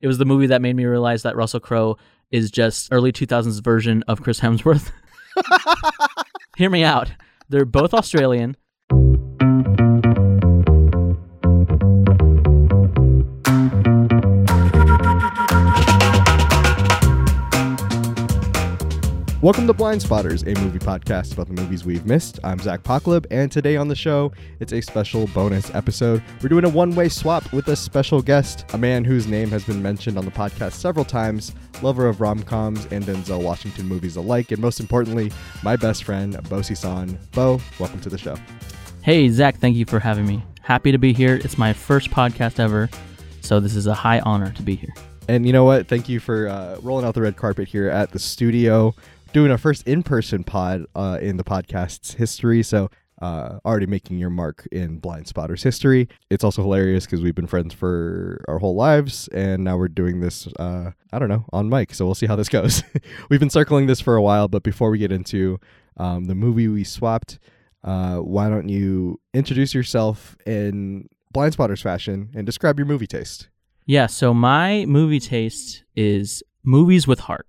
It was the movie that made me realize that Russell Crowe is just early 2000s version of Chris Hemsworth. Hear me out. They're both Australian. Welcome to Blind Spotters, a movie podcast about the movies we've missed. I'm Zac Poklib, and today on the show, it's a special bonus episode. We're doing a one way swap with a special guest, a man whose name has been mentioned on the podcast several times, lover of rom coms and Denzel Washington movies alike, and most importantly, my best friend, Beau Sison. Beau, welcome to the show. Hey, Zac, thank you for having me. Happy to be here. It's my first podcast ever, so this is a high honor to be here. And you know what? Thank you for uh, rolling out the red carpet here at the studio doing our first in-person pod uh, in the podcast's history. So uh, already making your mark in Blind Spotters history. It's also hilarious because we've been friends for our whole lives, and now we're doing this. Uh, I don't know on mic, so we'll see how this goes. we've been circling this for a while, but before we get into um, the movie we swapped, uh, why don't you introduce yourself in Blind Spotters fashion and describe your movie taste? Yeah, so my movie taste is movies with heart.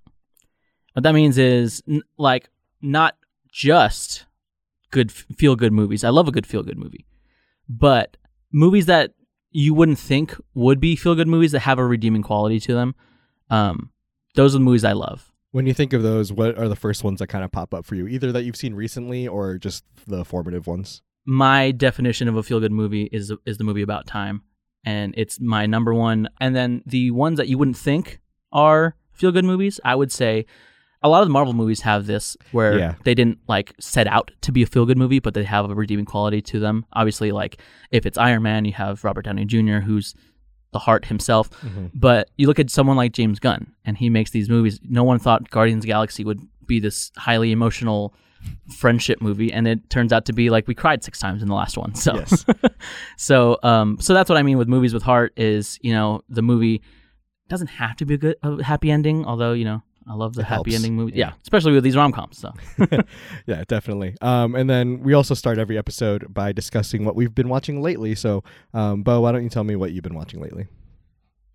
What that means is n- like not just good feel good movies. I love a good feel good movie, but movies that you wouldn't think would be feel good movies that have a redeeming quality to them. Um, those are the movies I love. When you think of those, what are the first ones that kind of pop up for you? Either that you've seen recently or just the formative ones. My definition of a feel good movie is is the movie about time, and it's my number one. And then the ones that you wouldn't think are feel good movies, I would say a lot of the Marvel movies have this where Yeah. they didn't like set out to be a feel good movie, but they have a redeeming quality to them. Obviously, like if it's Iron Man, you have Robert Downey Jr., who's the heart himself. But you look at someone like James Gunn, and he makes these movies. No one thought Guardians of the Galaxy would be this highly emotional friendship movie, and it turns out to be like we cried six times in the last one. So, Yes. so, um, so that's what I mean with movies with heart. Is you know the movie doesn't have to be a good a happy ending, although you know I love the It happy helps. ending movies. Yeah. Yeah. especially with these rom coms. So yeah, definitely. Um, and then we also start every episode by discussing what we've been watching lately. So, um, Beau, why don't you tell me what you've been watching lately?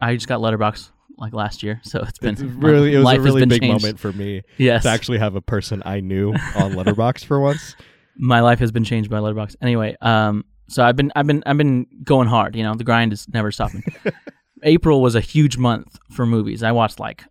I just got Letterboxd like last year, so it's been It's really, it was life a really big changed. moment for me Yes, to actually have a person I knew on Letterboxd for once. my life has been changed by Letterboxd. Anyway, um, so I've been I've been I've been going hard. You know, the grind is never stopping. April was a huge month for movies. I watched like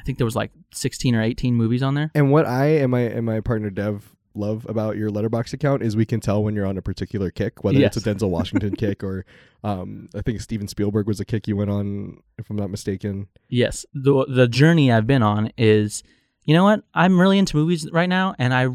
I think there was like sixteen or eighteen movies on there. And what I and my and my partner Dev love about your Letterboxd account is we can tell when you're on a particular kick, whether it's a Denzel Washington kick or um, I think Steven Spielberg was a kick you went on, if I'm not mistaken. Yes, the the journey I've been on is, you know what? I'm really into movies right now, and I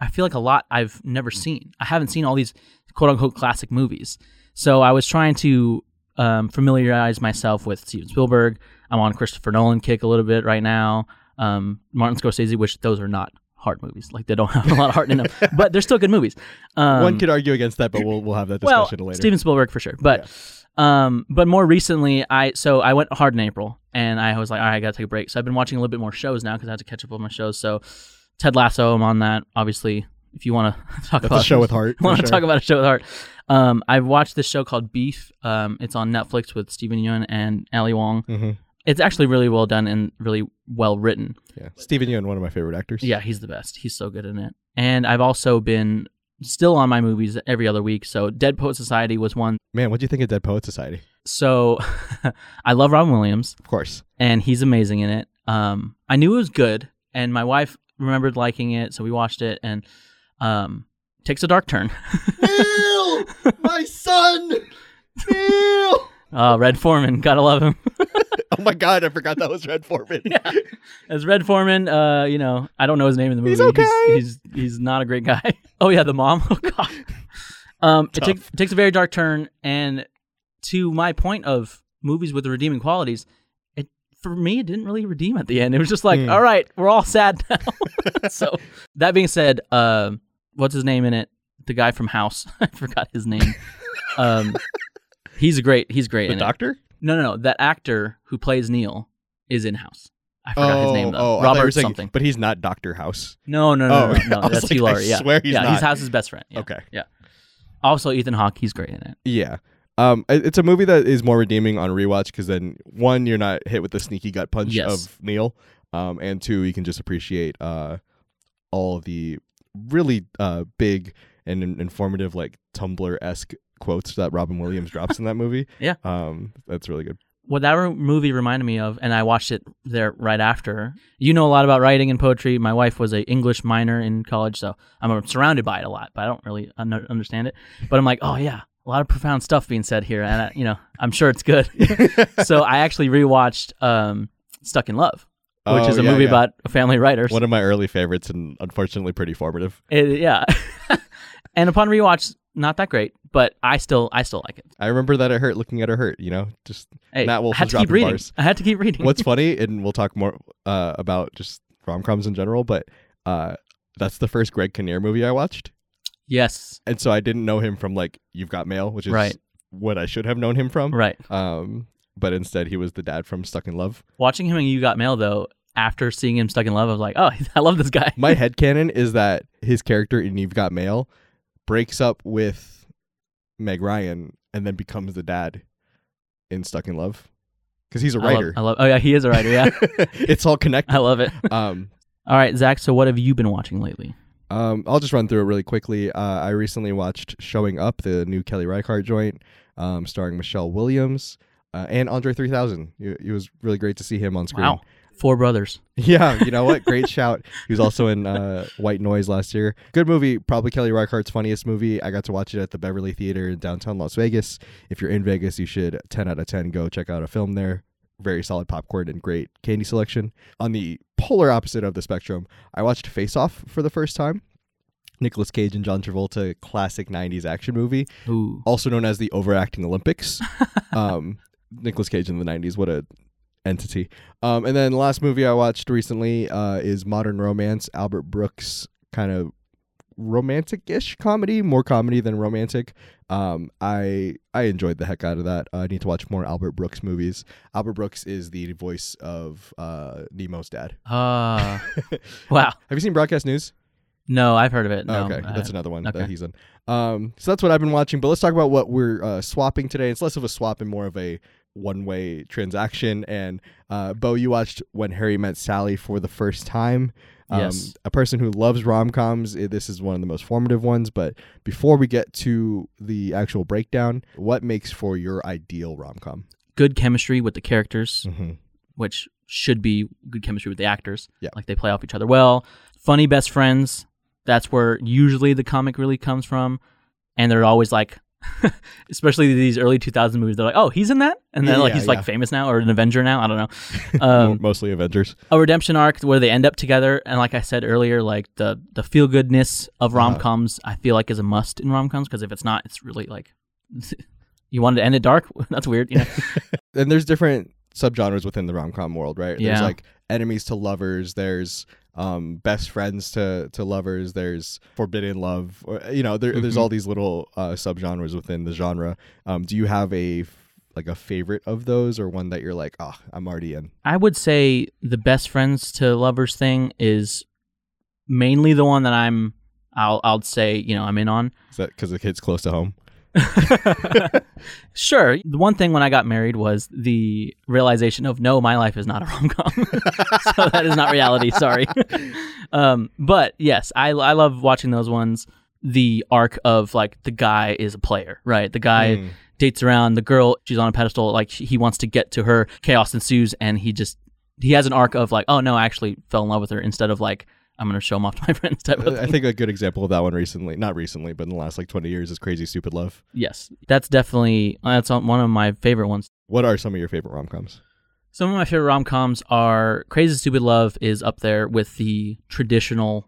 I feel like a lot I've never seen. I haven't seen all these quote unquote classic movies, so I was trying to um, familiarize myself with Steven Spielberg. I'm on Christopher Nolan kick a little bit right now. Um, Martin Scorsese, which those are not hard movies, like they don't have a lot of heart in them, but they're still good movies. Um, One could argue against that, but we'll we'll have that well, discussion later. Steven Spielberg for sure. But um but more recently I so I went hard in April and I was like, all right, I gotta take a break. So I've been watching a little bit more shows now because I have to catch up on my shows. So Ted Lasso, I'm on that. Obviously, if you want to talk That's about a show with heart. want to sure. talk about a show with heart. Um, I've watched this show called Beef. Um, it's on Netflix with Steven Yeun and Ali Wong. Mhm. It's actually really well done and really well written. Yeah, Steven Yeun, one of my favorite actors. Yeah, he's the best. He's so good in it. And I've also been still on my movies every other week. So Dead Poet Society was one man, what do you think of Dead Poet Society? So I love Robin Williams Of course. and he's amazing in it. Um, I knew it was good and my wife remembered liking it, so we watched it and um, takes a dark turn. Neil, my son, Neil. uh, Red Foreman, gotta love him. Oh my God, I forgot that was Red Foreman. As Red Foreman, uh, you know, I don't know his name in the movie. He's okay. He's he's, he's not a great guy. Oh yeah, the mom. Oh god. Um, it, takes it takes a very dark turn, and to my point of movies with the redeeming qualities, it for me it didn't really redeem at the end. It was just like, Hmm. all right, we're all sad now. so that being said, um, what's his name in it? The guy from House. I forgot his name. Um, he's a great. He's great The in it. No, no, no. That actor who plays Neil is in House. I forgot his name though. oh, I thought you were Robert saying- something. But he's not Doctor House. No, no, no, Oh, no, no. I That's like, Laurie. Yeah, he's yeah. not. He's House's best friend. Yeah. Okay. Yeah. Also, Ethan Hawke. He's great in it. Yeah. Um, it's a movie that is more redeeming on rewatch because then one, you're not hit with the sneaky gut punch Yes. of Neil, um, and two, you can just appreciate uh, all the really uh, big and informative, like Tumblr esque quotes that Robin Williams drops in that movie. Yeah. um, that's really good. what that re- movie reminded me of, and I watched it there right after. You know a lot about writing and poetry. My wife was a English minor in college, so I'm surrounded by it a lot, but I don't really un- understand it. But I'm like, oh yeah, a lot of profound stuff being said here, and I, you know, I'm sure it's good. so I actually rewatched um, Stuck in Love, which Oh, is a yeah, movie yeah. about a family writer. One of my early favorites, and unfortunately pretty formative. It- yeah, and upon rewatch, not that great, but I still I still like it. I remember that it hurt looking at her hurt. You know, just Hey, Nat Wolff I had to keep reading. bars. I had to keep reading. what's funny, and we'll talk more uh, about just rom coms in general, but uh, that's the first Greg Kinnear movie I watched, yes, and so I didn't know him from like You've Got Mail, which is Right. what I should have known him from. right. Um, but instead, he was the dad from Stuck in Love. Watching him in You Got Mail though, after seeing him stuck in love, I was like, oh, I love this guy. My head headcanon is that his character in You've Got Mail breaks up with Meg Ryan and then becomes the dad in Stuck in Love because he's a I love- writer. I love, Oh yeah, he is a writer. Yeah, it's all connected. I love it. Um, All right, Zac. So what have you been watching lately? Um, I'll just run through it really quickly. Uh, I recently watched Showing Up, the new Kelly Reichardt joint, um, starring Michelle Williams uh, and Andre 3000. It, it was really great to see him on screen. Wow, Four Brothers. Yeah, you know what? Great shout. He was also in uh, White Noise last year. Good movie. Probably Kelly Reichardt's funniest movie. I got to watch it at the Beverly Theater in downtown Las Vegas. If you're in Vegas, you should 10 out of 10 go check out a film there. Very solid popcorn and great candy selection. On the polar opposite of the spectrum, I watched Face Off for the first time. Nicolas Cage and John Travolta classic 90s action movie, Ooh, also known as the overacting Olympics. um, Nicolas Cage in the 90s, what a entity. Um, and then the last movie I watched recently uh, is Modern Romance, Albert Brooks kind of romantic-ish comedy, more comedy than romantic. Um, I I enjoyed the heck out of that. Uh, I need to watch more Albert Brooks movies. Albert Brooks is the voice of uh, Nemo's dad. uh, wow. Have you seen Broadcast News? No, I've heard of it. No, okay, that's another one okay. that he's in. Um, so that's what I've been watching. But let's talk about what we're uh, swapping today. It's less of a swap and more of a one-way transaction. And uh, Beau, you watched When Harry Met Sally for the first time. Um, Yes. A person who loves rom-coms. eh, This is one of the most formative ones. But before we get to the actual breakdown, what makes for your ideal rom-com? good chemistry with the characters, Mm-hmm. which should be good chemistry with the actors. Yeah. like they play off each other well. Funny best friends. That's where usually the comic really comes from, and they're always like. Especially these early 2000 movies, they're like, "Oh, he's in that," and then like Yeah, he's like famous now or an Avenger now. I don't know. Um, Mostly Avengers. a redemption arc where they end up together and like i said earlier like the the feel goodness of Uh-huh. rom-coms i feel like is a must in rom-coms because if it's not it's really like you wanted to end it dark that's weird you know and there's different subgenres within the rom-com world right there's Yeah. like enemies to lovers there's um best friends to to lovers. There's forbidden love. Or you know there, there's Mhm. all these little uh subgenres within the genre. Um do you have a like a favorite of those or one that you're like oh i'm already in i would say the best friends to lovers thing is mainly the one that i'm i'll i'll say you know i'm in on. Is that because the kid's close to home sure. The one thing when i got married was the realization of no my life is not a rom-com. So that is not reality. Sorry. Um but yes i i love watching those ones. The arc of like the guy is a player right? The guy Mm. dates around the girl she's on a pedestal like he wants to get to her. Chaos ensues and he just he has an arc of like oh no i actually fell in love with her instead of like i'm gonna show them off to my friends type of i think a good example of that one recently not recently but in the last like 20 years is crazy stupid love. Yes. That's definitely that's one of my favorite ones. What are some of your favorite rom-coms? Some of my favorite rom coms are Crazy Stupid Love is up there with the traditional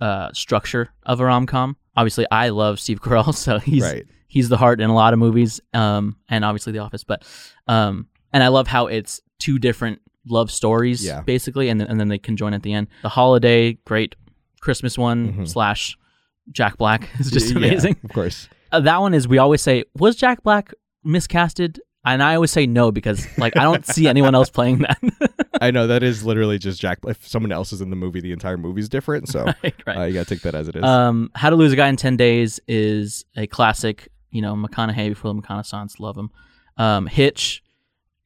uh, structure of a rom com. Obviously, I love Steve Carell, so he's right. he's the heart in a lot of movies, um, and obviously The Office. But um, and I love how it's two different love stories, Yeah. basically, and then, and then they conjoin at the end. The Holiday, great Christmas one Mhm. slash Jack Black is just Yeah, amazing. of course Uh, that one is we always say was Jack Black miscasted, and I always say no because like I don't see anyone else playing that. I know that is literally just Jack. If someone else is in the movie, the entire movie's different. So right, right. uh, you gotta take that as it is. Um, How to Lose a Guy in Ten Days is a classic. You know, McConaughey before the McConaissance, love him. Um, Hitch,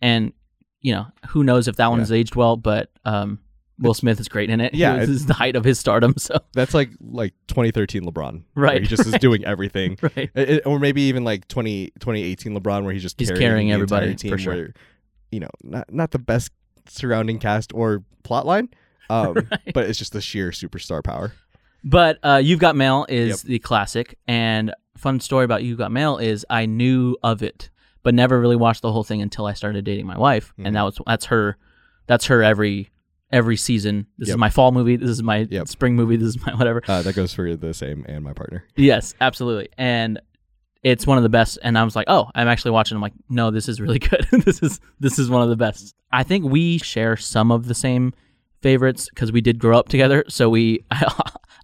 and you know, who knows if that one Yeah. has aged well, but um, Will Smith is great in it. Yeah, this is the height of his stardom. So That's like like 2013 LeBron. where Right. He just is doing everything. right, It- or maybe even like 20, 2018 LeBron, where he's just He's carrying, everybody, team. for sure. Where, you know, not not the best surrounding cast or plot line, um, Right. but it's just the sheer superstar power. But uh, You've Got Mail is Yep. the classic. And fun story about You've Got Mail is I knew of it, but never really watched the whole thing until I started dating my wife, Mhm. and that was that's her, that's her every every season. This is my fall movie. This is my Yep. spring movie. This is my whatever. Uh, that goes for the same and my partner. Yes, absolutely. And it's one of the best. And I was like, oh, I'm actually watching. I'm like, no, this is really good. this is this is one of the best. I think we share some of the same favorites because we did grow up together. So we,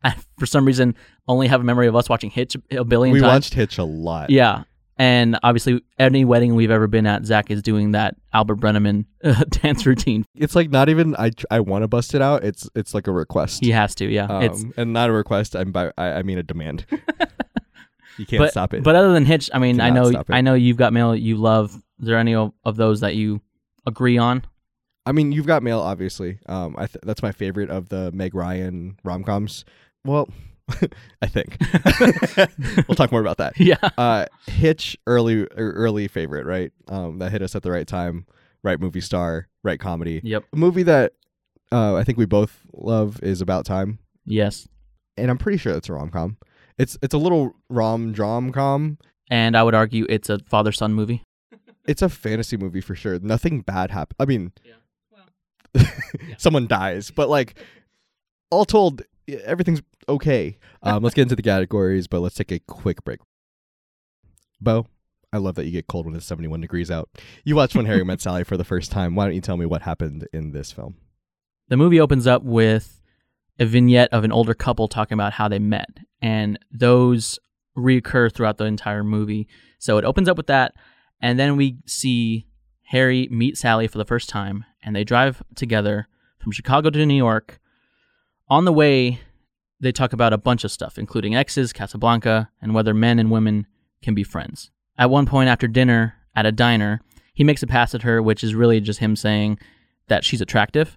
I, for some reason, only have a memory of us watching Hitch a billion We times. watched Hitch a lot. Yeah. And obviously, any wedding we've ever been at, Zac is doing that Albert Brennaman uh, dance routine. It's like not even I I want to bust it out. It's it's like a request. He has to, yeah. Um, it's and not a request. I'm by, I, I mean a demand. you can't but, stop it. But other than Hitch, I mean, I know. I know you've got mail you love. Is there any of, those that you agree on? I mean, you've got mail, obviously. Um, I th- that's my favorite of the Meg Ryan rom coms. Well, I think we'll talk more about that. Yeah. Uh, Hitch, early er, early favorite, right? Um, that hit us at the right time, right movie star, right comedy. Yep. A movie that uh, I think we both love is About Time, Yes. and I'm pretty sure it's a rom com. It's it's a little rom drom com. And I would argue it's a father son movie. It's a fantasy movie for sure. Nothing bad happened. I mean, Yeah. Well, someone dies, but like all told, everything's okay. Um, let's get into the categories, but let's take a quick break. Beau, I love that you get cold when it's 71 degrees out. You watched When Harry Met Sally for the first time. Why don't you tell me what happened in this film? The movie opens up with a vignette of an older couple talking about how they met, and those reoccur throughout the entire movie. So it opens up with that, and then we see Harry meet Sally for the first time, and they drive together from Chicago to New York. On the way, they talk about a bunch of stuff, including exes, Casablanca, and whether men and women can be friends. At one point after dinner at a diner, he makes a pass at her, which is really just him saying that she's attractive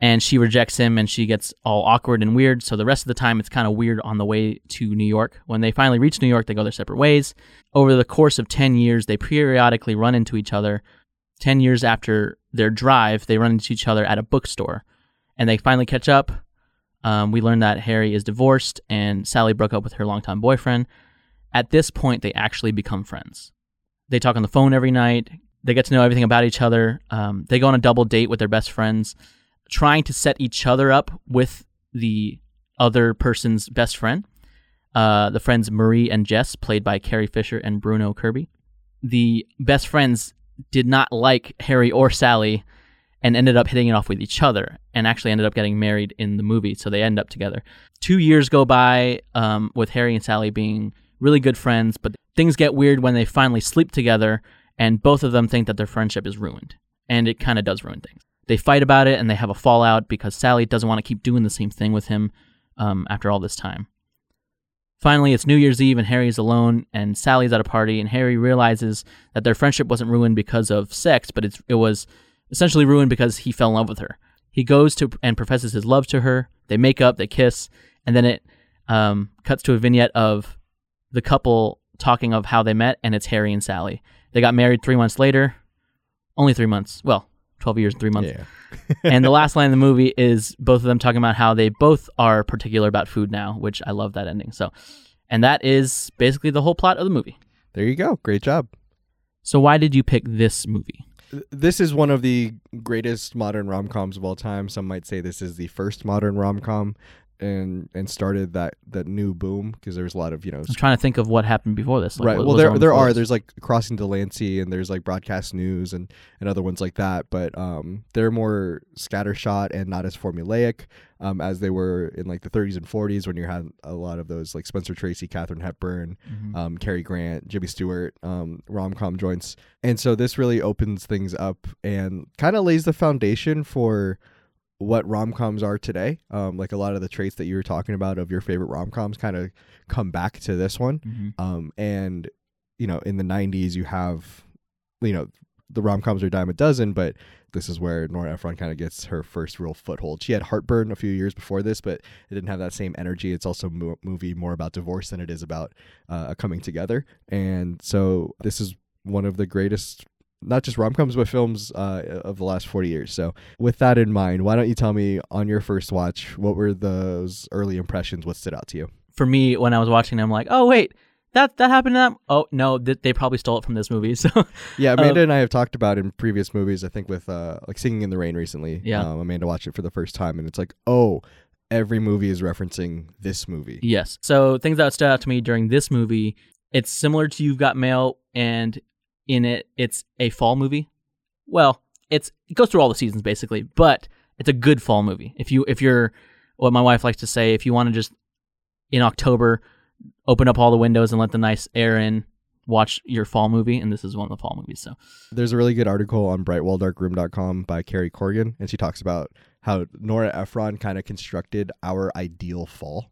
and she rejects him and she gets all awkward and weird. So the rest of the time, it's kind of weird on the way to New York. When they finally reach New York, they go their separate ways. Over the course of 10 years, they periodically run into each other. 10 years after their drive, they run into each other at a bookstore and they finally catch up. Um, we learn that Harry is divorced and Sally broke up with her longtime boyfriend. At this point, they actually become friends. They talk on the phone every night. They get to know everything about each other. Um, they go on a double date with their best friends trying to set each other up with the other person's best friend. Uh, the friends Marie and Jess, played by Carrie Fisher and Bruno Kirby. The best friends did not like Harry or Sally and ended up hitting it off with each other and actually ended up getting married in the movie. So they end up together. Two years go by um, with Harry and Sally being really good friends, but things get weird when they finally sleep together and both of them think that their friendship is ruined. And it kind of does ruin things they fight about it and they have a fallout because Sally doesn't want to keep doing the same thing with him um, after all this time. Finally, it's New Year's Eve and Harry's alone and Sally's at a party and Harry realizes that their friendship wasn't ruined because of sex, but it was essentially ruined because he fell in love with her. He goes to and professes his love to her. They make up, they kiss, and then it um, cuts to a vignette of the couple talking of how they met, and it's Harry and Sally. They got married three months later. Only three months. Well, 12 years and three months. Yeah. and the last line of the movie is both of them talking about how they both are particular about food now, which I love that ending. So, and that is basically the whole plot of the movie. There you go. Great job. So, why did you pick this movie? This is one of the greatest modern rom coms of all time. Some might say this is the first modern rom com, and and started that that new boom because there was a lot of you know I'm trying to think of what happened before this. Like, right. Well, there there are. this? There's like Crossing Delancey, and there's like Broadcast News, and and other ones like that. But um, they're more scattershot and not as formulaic um, as they were in like the 30s and 40s when you had a lot of those like Spencer Tracy, Katharine Hepburn, Mhm. um, Cary Grant, Jimmy Stewart, um, rom com joints. And so this really opens things up and kind of lays the foundation for what rom coms are today. Um, like a lot of the traits that you were talking about of your favorite rom coms kind of come back to this one. Mhm. Um, and you know in the 90s you have you know the rom-coms are dime a dozen but this is where Nora Ephron kind of gets her first real foothold. She had Heartburn a few years before this, but it didn't have that same energy. It's also a mo- movie more about divorce than it is about uh, coming together. And so this is one of the greatest not just rom-coms but films uh, of the last 40 years so with that in mind why don't you tell me on your first watch what were those early impressions what stood out to you For me, when I was watching, I'm like, oh wait, that that happened to them. Oh no, th- they probably stole it from this movie. So yeah amanda and i have talked about in previous movies i think with uh like singing in the rain recently Yeah. um, amanda watched it for the first time and it's like oh every movie is referencing this movie Yes. So things that stood out to me during this movie, it's similar to You've Got Mail, and in it, it's a fall movie. Well, it's it goes through all the seasons basically, but it's a good fall movie. If you if you're what my wife likes to say, if you want to just in October open up all the windows and let the nice air in, watch your fall movie, and this is one of the fall movies. So There's a really good article on brightwalldarkroom.com by Carrie Corrigan, and she talks about how Nora Ephron kind of constructed our ideal fall.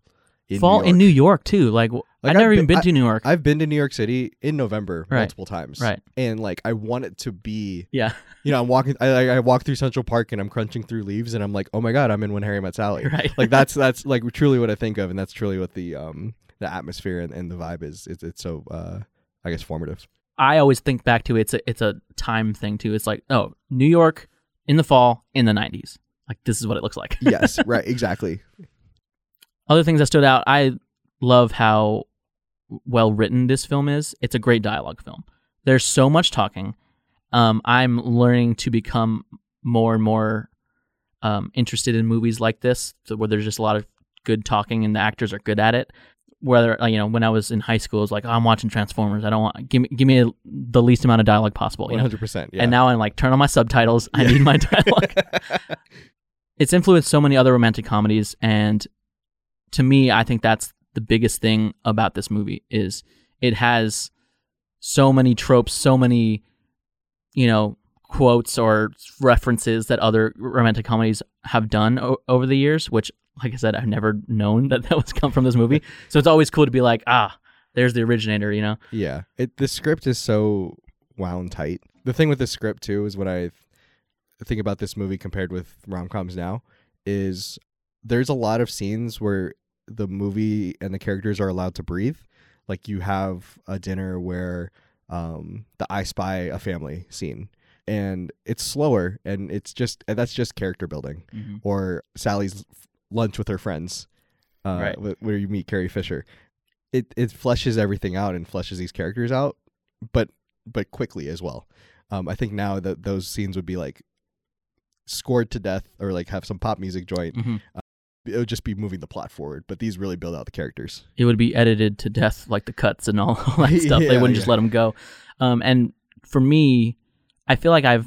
In fall New in New York too. Like, Like, I've I've never even been- been to New York. I've been to New York City in November Right. multiple times, Right. And like, I want it to be, yeah. you know, I'm walking, I, I I walk through Central Park and I'm crunching through leaves, and I'm like, oh my god, I'm in When Harry Met Sally. Right. Like that's that's like truly what I think of, and that's truly what the um the atmosphere and, and the vibe is. It's it's so uh I guess formative. I always think back to it's a it's a time thing too. It's like oh, New York in the fall in the '90s. Like this is what it looks like. Yes, right, exactly. Other things that stood out. I love how well written this film is. It's a great dialogue film. There's so much talking. Um, I'm learning to become more and more um, interested in movies like this, where there's just a lot of good talking and the actors are good at it. Whether uh, you know, when I was in high school, it was like oh, I'm watching Transformers. I don't want give me give me the least amount of dialogue possible. You hundred percent. Yeah. and now I'm like, turn on my subtitles. I need my dialogue. it's influenced so many other romantic comedies, and to me, I think that's the biggest thing about this movie is it has so many tropes, so many, you know, quotes or references that other romantic comedies have done o- over the years. Which, like I said, I've never known that that was come from this movie. so it's always cool to be like, ah, there's the originator. You know? Yeah, it the script is so wound tight. The thing with the script too is what I think about this movie compared with rom coms now is there's a lot of scenes where the movie and the characters are allowed to breathe. Like you have a dinner where um, the I Spy a Family scene, and it's slower, and it's just and that's just character building. Or Sally's lunch with her friends, uh, Right. where you meet Carrie Fisher. It it fleshes everything out and fleshes these characters out, but but quickly as well. Um, I think now that those scenes would be like scored to death or like have some pop music joint. hmm It would just be moving the plot forward. But these really build out the characters. it would be edited to death, like the cuts and all, all that stuff. they wouldn't just let them go. Um, and for me, I feel like I've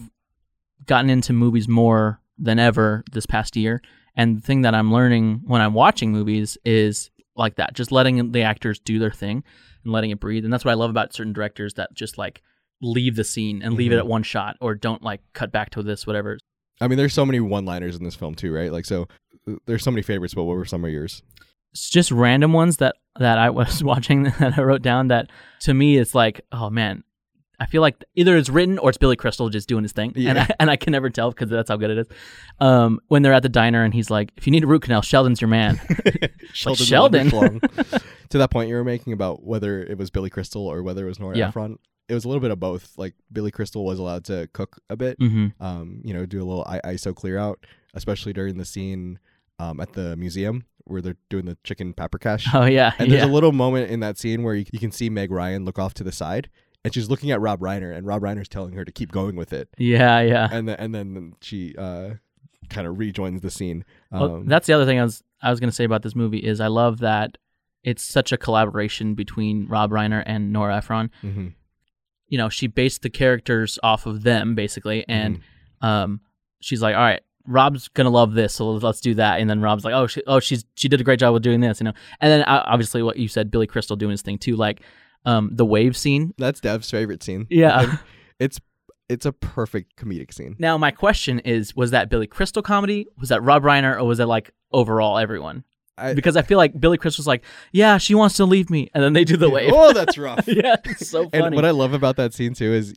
gotten into movies more than ever this past year. And the thing that I'm learning when I'm watching movies is like that, just letting the actors do their thing and letting it breathe. And that's what I love about certain directors that just like leave the scene and leave it Mhm. at one shot or don't like cut back to this, whatever. I mean, there's so many one-liners in this film too, right? Like, so there's so many favorites. But what were some of yours? it's just random ones that that I was watching that I wrote down that to me it's like oh man I feel like either it's written or it's Billy Crystal just doing his thing and I, and I can never tell because that's how good it is um, when they're at the diner and he's like if you need a root canal Sheldon's your man Sheldon. Sheldon. To that point you were making about whether it was Billy Crystal or whether it was Nora Yeah. Ephron. It was a little bit of both. Like Billy Crystal was allowed to cook a bit, hmm um, you know, do a little ISO clear out, especially during the scene um, at the museum where they're doing the chicken paprikash. oh yeah And there's yeah a little moment in that scene where you, you can see Meg Ryan look off to the side, and she's looking at Rob Reiner, and Rob Reiner's telling her to keep going with it, yeah yeah and then and then she uh, kind of rejoins the scene. Well, Um, that's the other thing I was I was gonna say about this movie is I love that it's such a collaboration between Rob Reiner and Nora Ephron mhm, you know she based the characters off of them basically and mhm. um, she's like, all right, Rob's gonna love this, so let's do that. And then Rob's like, oh, she, oh, she's she did a great job with doing this, you know. And then uh, obviously what you said, Billy Crystal doing his thing too, like um, the wave scene. that's Dev's favorite scene. Yeah. And it's it's a perfect comedic scene. Now my question is, was that Billy Crystal comedy? Was that Rob Reiner, or was it like overall everyone? I- because I feel like Billy Crystal's like, yeah, she wants to leave me, and then they do the wave. oh, that's rough. yeah, it's so funny. And what I love about that scene too is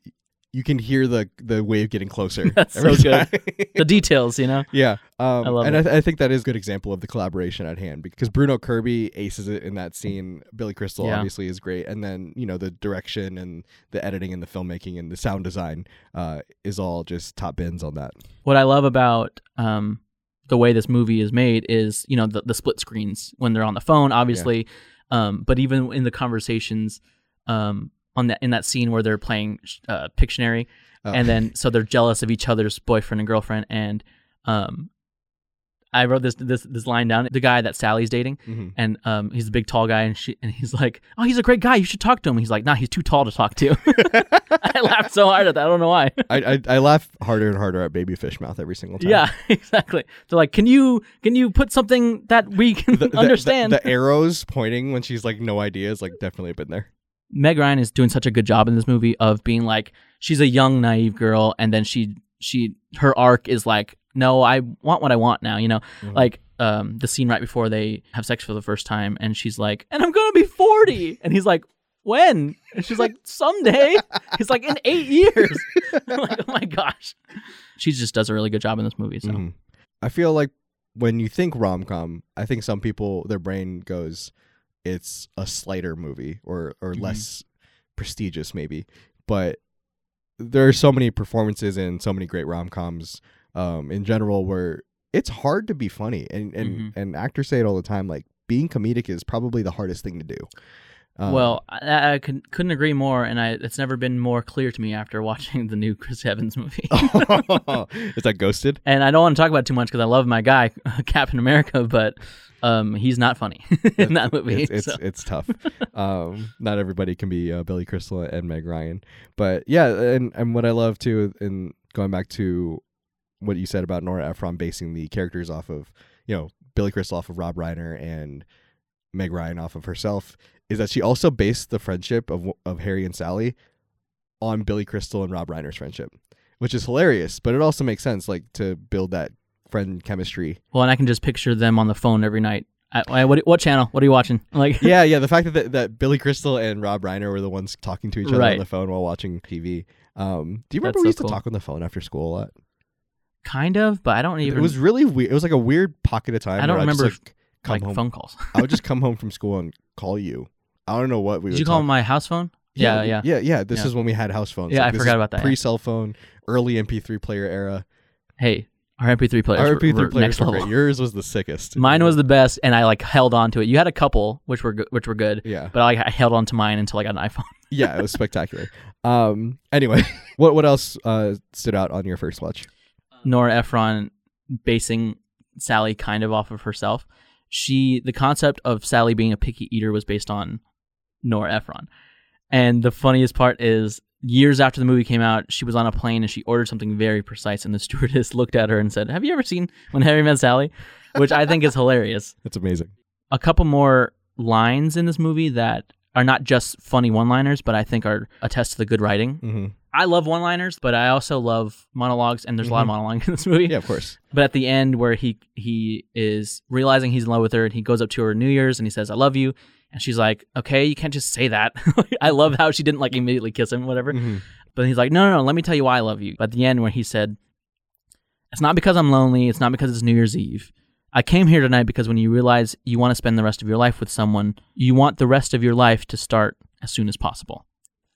you can hear the the wave getting closer. That's so good. the details, you know. yeah, um, I love and it. I, th- I think that is a good example of the collaboration at hand because Bruno Kirby aces it in that scene. Billy Crystal Yeah. obviously is great, and then you know the direction and the editing and the filmmaking and the sound design uh, is all just top bins on that. What I love about um, the way this movie is made is, you know, the, the split screens when they're on the phone, obviously, um, but even in the conversations um, on that in that scene where they're playing uh, Pictionary, Oh. and then so they're jealous of each other's boyfriend and girlfriend, and um, I wrote this this this line down. The guy that Sally's dating, Mhm. and um, he's a big tall guy, and she and he's like, "Oh, he's a great guy. You should talk to him." He's like, "Nah, he's too tall to talk to." I laughed so hard at that. I don't know why. I, I I laugh harder and harder at Baby Fish Mouth every single time. Yeah, exactly. So like, can you can you put something that we can The, the- understand? the, the arrows pointing when she's like no idea is like definitely been there. Meg Ryan is doing such a good job in this movie of being like she's a young naive girl, and then she she her arc is like, no, I want what I want now. You know, Mhm. like um the scene right before they have sex for the first time, and she's like, and I'm gonna be forty, and he's like. When? And she's like, someday. He's like, in eight years. I'm like, oh my gosh. She just does a really good job in this movie. So Mhm. I feel like when you think rom com, I think some people their brain goes, it's a slighter movie or or Mhm. less prestigious maybe, but there are so many performances and so many great rom coms um, in general where it's hard to be funny and and Mhm. and actors say it all the time like being comedic is probably the hardest thing to do. Um, Well, I, I could, couldn't agree more, and I, it's never been more clear to me after watching the new Chris Evans movie. is that ghosted? and I don't want to talk about it too much because I love my guy, Captain America, but um, he's not funny in that movie. It's it's, so. it's tough. um, not everybody can be uh, Billy Crystal and Meg Ryan, but yeah, and and what I love too, in going back to what you said about Nora Ephron basing the characters off of, you know, Billy Crystal off of Rob Reiner and Meg Ryan off of herself, is that she also based the friendship of of Harry and Sally on Billy Crystal and Rob Reiner's friendship, which is hilarious, but it also makes sense, like to build that friend chemistry well, and I can just picture them on the phone every night. I, I, what, what channel? What are you watching? Like, yeah, yeah. The fact that that Billy Crystal and Rob Reiner were the ones talking to each other on the phone while watching TV. Um, do you remember That's we so used cool. to talk on the phone after school a lot? kind of, but I don't even. It was really weird. It was like a weird pocket of time. I don't where I'd just, remember, like, come like home. phone calls. I would just come home from school and call you. I don't know what we. Did you call talk- my house phone? Yeah, yeah. yeah, yeah. This Yeah. is when we had house phones. Yeah, I this forgot about that. Pre cell phone, early MP3 player era. Hey, our MP3 players. Our MP3 were players next were level. great. Yours was the sickest. Mine was the best, and I like held on to it. You had a couple, which were go- which were good, Yeah, but I, like, I held on to mine until I got an iPhone. yeah. It was spectacular. Um. Anyway, what what else uh stood out on your first watch? Nora Ephron basing Sally kind of off of herself. She the concept of Sally being a picky eater was based on Nora Ephron. And the funniest part is years after the movie came out, she was on a plane and she ordered something very precise and the stewardess looked at her and said, "Have you ever seen When Harry Met Sally?" which I think is hilarious. That's amazing. A couple more lines in this movie that are not just funny one-liners, but I think are attest to the good writing. hmm I love one-liners, but I also love monologues and there's a lot of monologue in this movie. Yeah, of course. But at the end, where he he is realizing he's in love with her, and he goes up to her New Year's and he says, "I love you," and she's like, "Okay, you can't just say that." I love how she didn't like immediately kiss him, whatever. Mhm. But he's like, "No, no, no. Let me tell you why I love you." But at the end, where he said, "It's not because I'm lonely. It's not because it's New Year's Eve. I came here tonight because when you realize you want to spend the rest of your life with someone, you want the rest of your life to start as soon as possible."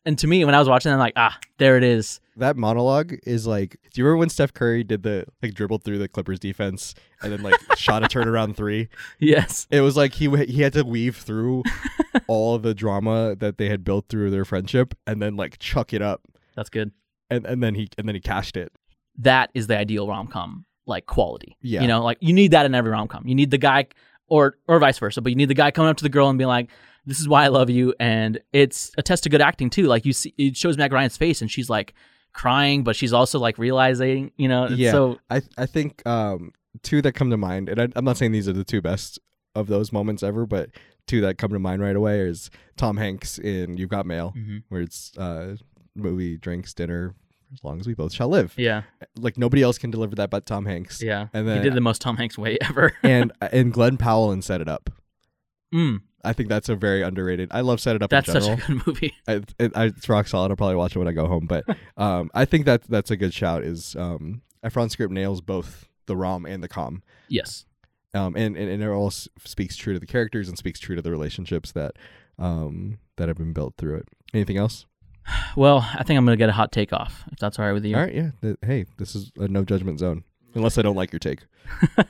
And to me, when I was watching, I'm like, "Ah, there it is." That monologue is like. Do you remember when Steph Curry did the like dribbled through the Clippers defense and then like shot a turnaround three? Yes. It was like he he had to weave through all the drama that they had built through their friendship and then like chuck it up That's good. and and then he and then he cashed it. that is the ideal rom com like quality. Yeah. You know, like you need that in every rom com. You need the guy or or vice versa, but you need the guy coming up to the girl and being like, This is why I love you and it's a test of good acting too. Like you see it shows Meg Ryan's face and she's like crying, but she's also like realizing, you know, Yeah. so I I think um two that come to mind, and I, I'm not saying these are the two best of those moments ever, but two that come to mind right away is Tom Hanks in You've Got Mail, Mhm. where it's uh movie, drinks, dinner, as long as we both shall live. Yeah, Like nobody else can deliver that but Tom Hanks. yeah. And then, he did the most Tom Hanks way ever. and and Glen Powell and Set It Up. mm, I think that's a very underrated. I love Set It Up that's in such general. a good movie. I, it, I, it's rock solid. I'll probably watch it when I go home. But um, I think that that's a good shout. Is um, Ephron script nails both the rom and the com, Yes. um, and, and and it all speaks true to the characters and speaks true to the relationships that um that have been built through it. Anything else? Well, I think I'm gonna get a hot take off if that's all right with you. All right, yeah. Th- hey, this is a no judgment zone, unless I don't like your take.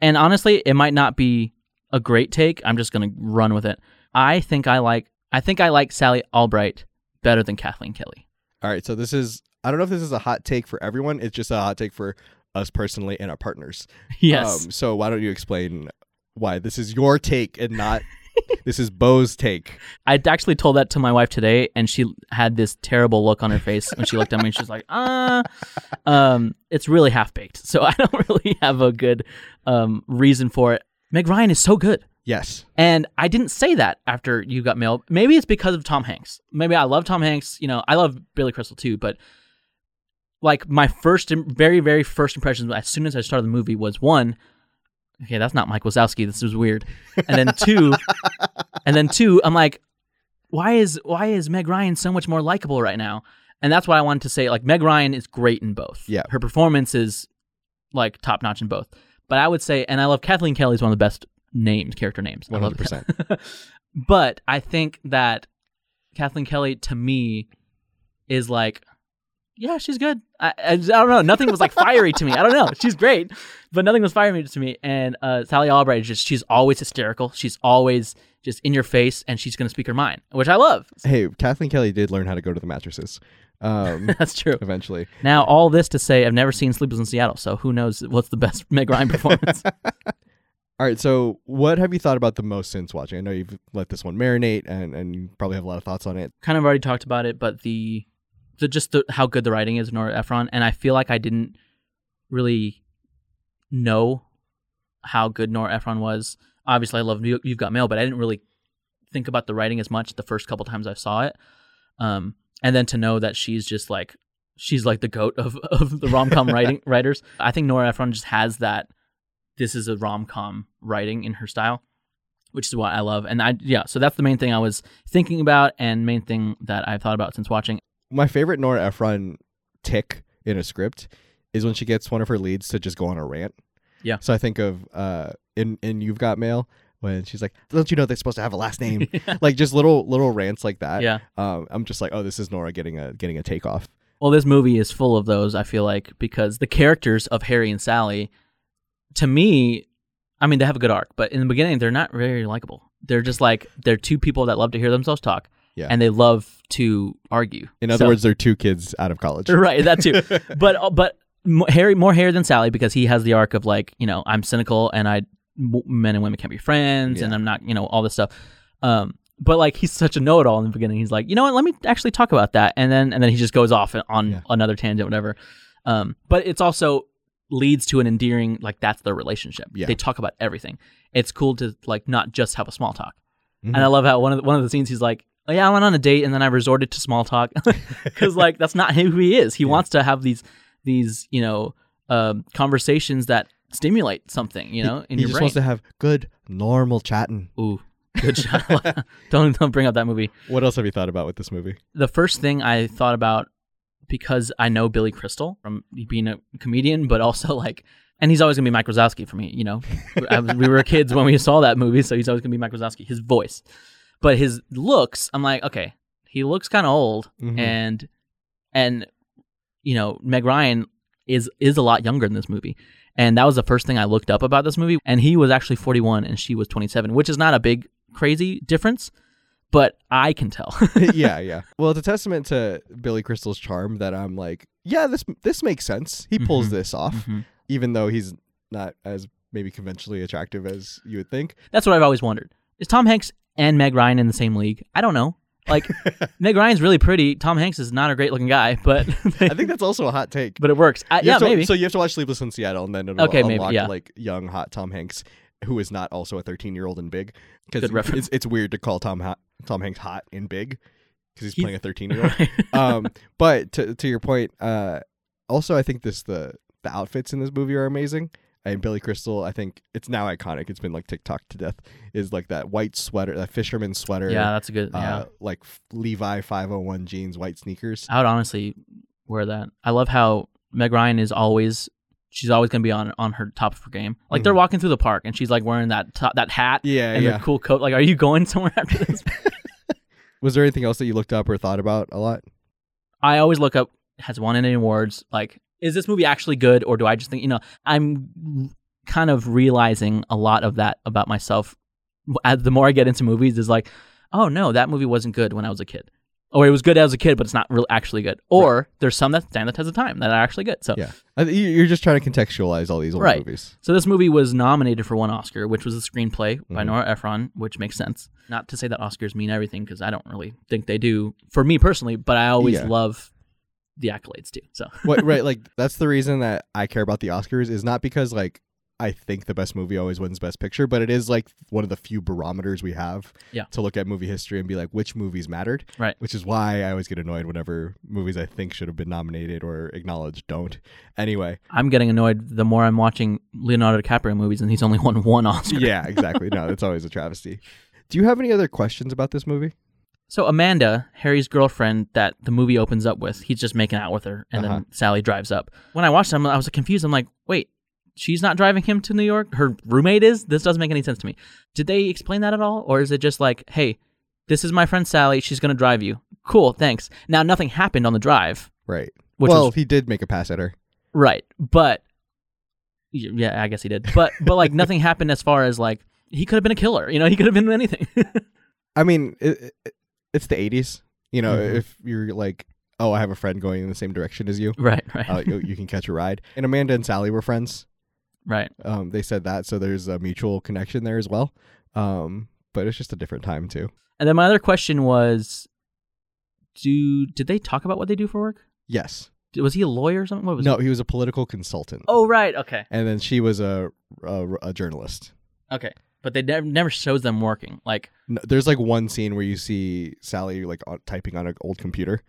And honestly, it might not be a great take. I'm just gonna run with it. I think I like I think I like Sally Albright better than Kathleen Kelly. All right, so this is I don't know if this is a hot take for everyone. It's just a hot take for us personally and our partners. Yes. Um, so why don't you explain why this is your take and not this is Beau's take? I actually told that to my wife today, and she had this terrible look on her face when she looked at me. and She's like, "Uh, um, it's really half baked." So I don't really have a good um, reason for it. Meg Ryan is so good, Yes. and I didn't say that after you got mail. Maybe it's because of Tom Hanks. Maybe I love Tom Hanks. You know, I love Billy Crystal too, but like my first, very, very first impressions as soon as I started the movie was one, okay, that's not Mike Wazowski. This was weird. And then two, and then two, I'm like, why is why is Meg Ryan so much more likable right now? And that's why I wanted to say. Like Meg Ryan is great in both. Yeah. her performance is like top notch in both. But I would say, and I love Kathleen Kelly's one of the best names, character names. One hundred percent. but I think that Kathleen Kelly to me is like, yeah, she's good. I, I, I don't know. Nothing was like fiery to me. I don't know. She's great, but nothing was fiery to me. And uh, Sally Albright is just she's always hysterical. She's always just in your face, and she's gonna speak her mind, which I love. Hey, Kathleen Kelly did learn how to go to the mattresses. Um, That's true. eventually. Now, all this to say, I've never seen Sleepless in Seattle, so who knows what's the best Meg Ryan performance? All right, so what have you thought about the most since watching? I know you've let this one marinate, and and you probably have a lot of thoughts on it. kind of already talked about it, but the the just the, how good the writing is Nora Ephron, and I feel like I didn't really know how good Nora Ephron was. Obviously, I love You- You've Got Mail, but I didn't really think about the writing as much the first couple times I saw it. Um, and then to know that she's just like she's like the goat of of the rom com writing writers. I think Nora Ephron just has that. This is a rom com writing in her style, which is what I love. And I yeah, so that's the main thing I was thinking about, and main thing that I've thought about since watching. My favorite Nora Ephron tic in a script is when she gets one of her leads to just go on a rant. Yeah. So I think of uh in in You've Got Mail when she's like, "Don't you know they're supposed to have a last name?" like just little little rants like that. yeah. Um, I'm just like, oh, this is Nora getting a getting a takeoff. Well, this movie is full of those. I feel like because the characters of Harry and Sally, to me, I mean, they have a good arc, but in the beginning, they're not very likable. They're just like they're two people that love to hear themselves talk, Yeah. and they love to argue. In other So- words, they're two kids out of college. right? That too. but uh, but Harry more Harry than Sally because he has the arc of like you know I'm cynical and I men and women can't be friends and I'm not you know all this stuff. Um, but like he's such a know-it-all in the beginning. He's like, you know what? Let me actually talk about that, and then and then he just goes off on Yeah. another tangent, whatever. Um, but it's also leads to an endearing like that's their relationship. Yeah. They talk about everything. It's cool to like not just have a small talk. Mhm. And I love how one of the, one of the scenes he's like, oh, "Yeah, I went on a date and then I resorted to small talk because like that's not who he is. He Yeah. wants to have these these you know um, conversations that stimulate something you know in he your just brain. wants to have good normal chatting. Ooh, good shot. don't don't bring up that movie. What else have you thought about with this movie? The first thing I thought about because I know Billy Crystal from being a comedian, but also like. And he's always gonna be Mike Wazowski for me, you know. Was- we were kids when we saw that movie, so he's always gonna be Mike Wazowski. His voice, but his looks, I'm like, okay, he looks kind of old, Mhm. and and you know Meg Ryan is is a lot younger in this movie, and that was the first thing I looked up about this movie. And he was actually 41 and she was 27, which is not a big crazy difference, but I can tell. yeah, yeah. Well, it's a testament to Billy Crystal's charm that I'm like, yeah, this this makes sense. He pulls Mhm. this off, Mhm. even though he's not as maybe conventionally attractive as you would think. That's what I've always wondered: is Tom Hanks and Meg Ryan in the same league? I don't know. Like Meg Ryan's really pretty. Tom Hanks is not a great looking guy, but I think that's also a hot take. but it works. I, You yeah, have to- maybe. So you have to watch Sleepless in Seattle, and then it'll Okay, maybe, unlock yeah. like young hot Tom Hanks, who is not also a 13 year old and Big. Because Good reference. it's, it's weird to call Tom Tom Hanks hot and Big. because he's, He's- playing a 13 year old. um, but to to your point, uh, also I think this the the outfits in this movie are amazing. And Billy Crystal, I think it's now iconic. It's been like TikTok to death. Is like that white sweater, that fisherman sweater. yeah, that's a good. Yeah, Uh, like Levi 501 jeans, white sneakers. I would honestly wear that. I love how Meg Ryan is always. She's always gonna be on on her top of her game. Like they're Mhm. walking through the park and she's like wearing that top, that hat Yeah, and yeah. the cool coat. Like, are you going somewhere after this? Was there anything else that you looked up or thought about a lot? I always look up has won any awards. Like, is this movie actually good, or do I just think you know? I'm kind of realizing a lot of that about myself. The more I get into movies, is like, oh no, that movie wasn't good when I was a kid, or it was good as a kid, but it's not really actually good. Or there's some that stand the test of time that are actually good. So, Yeah. You- You're just trying to contextualize all these old Right. movies. so this movie was nominated for one Oscar, which was a screenplay by Mhm. Nora Ephron, which makes sense. Not to say that Oscars mean everything, because I don't really think they do for me personally, but I always Yeah. love the accolades too. So. what, right, like that's the reason that I care about the Oscars is not because like I think the best movie always wins best picture, but it is like one of the few barometers we have Yeah. to look at movie history and be like which movies mattered. Right. Which is why I always get annoyed whenever movies I think should have been nominated or acknowledged don't. Anyway, I'm getting annoyed the more I'm watching Leonardo DiCaprio movies, and he's only won one Oscar. yeah, exactly. No, that's always a travesty. Do you have any other questions about this movie? So Amanda, Harry's girlfriend, that the movie opens up with, he's just making out with her, and Uh-huh. then Sally drives up. When I watched them, I was confused. I'm like, wait, she's not driving him to New York. Her roommate is. This doesn't make any sense to me. Did they explain that at all, or is it just like, hey, this is my friend Sally. She's gonna drive you. Cool, thanks. Now nothing happened on the drive, Right. which well, was he did make a pass at her. right, but yeah, I guess he did. But but like nothing happened as far as like he could have been a killer. You know, he could have been anything. I mean, it, it's the 80s. You know, Mhm. if you're like, oh, I have a friend going in the same direction as you, right, right, uh, you, you can catch a ride. And Amanda and Sally were friends. right. Um, they said that, so there's a mutual connection there as well. Um, but it's just a different time too. And then my other question was, do did they talk about what they do for work? Yes. Was he a lawyer or something? What was No, He? he was a political consultant. Oh, right. Okay. And then she was a a, a journalist. Okay. But they never never shows them working. Like, No, there's like one scene where you see Sally like typing on an old computer,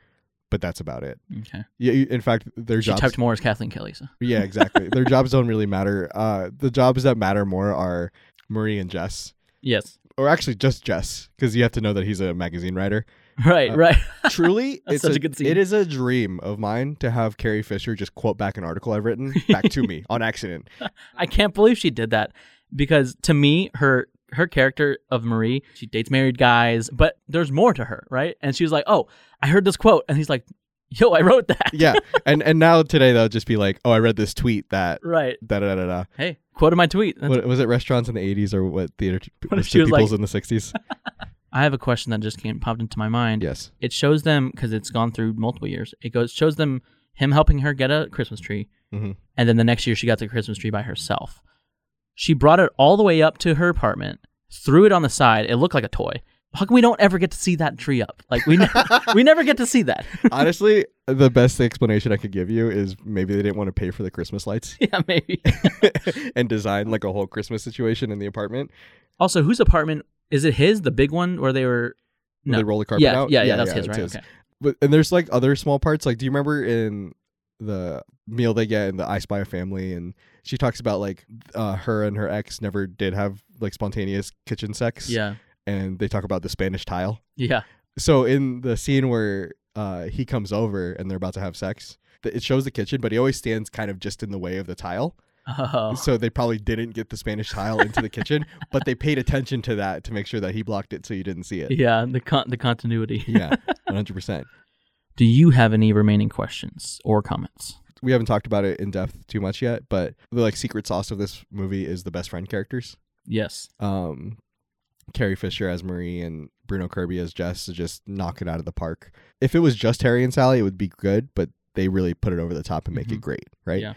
but that's about it. okay, Yeah, in fact, their she jobs. typed more as Kathleen Kelly. So Yeah, exactly. Their jobs don't really matter. Uh, the jobs that matter more are Marie and Jess, yes, or actually just Jess, because you have to know that he's a magazine writer. right, Uh, right. Truly, it's such a, a good scene. It is a dream of mine to have Carrie Fisher just quote back an article I've written back to me on accident. I can't believe she did that because to me, her her character of Marie, she dates married guys, but there's more to her, right? And she was like, "Oh, I heard this quote," and he's like, "Yo, I wrote that." Yeah, and and now today they'll just be like, oh, I read this tweet that Right. da da da da. Hey, quoted my tweet. What was it? Restaurants in the '80s or what theater? What if she was like- people's in the '60s? I have a question that just came popped into my mind. yes. it shows them because it's gone through multiple years. It goes shows them him helping her get a Christmas tree, Mhm. and then the next year she got the Christmas tree by herself. She brought it all the way up to her apartment, threw it on the side. It looked like a toy. How come we don't ever get to see that tree up? Like we ne- we never get to see that. Honestly, the best explanation I could give you is maybe they didn't want to pay for the Christmas lights yeah, maybe. and design like a whole Christmas situation in the apartment. Also, whose apartment is it? His, the big one where they were. Where No. they roll the carpet Yeah, out. yeah, yeah, that's his, it's right? Okay. But and there's like other small parts. Like, do you remember in the meal they get in the I Spy Family, and she talks about like uh, her and her ex never did have like spontaneous kitchen sex. Yeah, and they talk about the Spanish tile. yeah, So in the scene where uh, he comes over and they're about to have sex, it shows the kitchen, but he always stands kind of just in the way of the tile. oh, So they probably didn't get the Spanish tile into the kitchen, but they paid attention to that to make sure that he blocked it so you didn't see it. yeah. The con- the continuity. Yeah, 100%. Do you have any remaining questions or comments? We haven't talked about it in depth too much yet, but the like secret sauce of this movie is the best friend characters. Yes. Um, Carrie Fisher as Marie and Bruno Kirby as Jess to just knock it out of the park. If it was just Harry and Sally, it would be good, but they really put it over the top and make Mhm. it great, right? Yeah.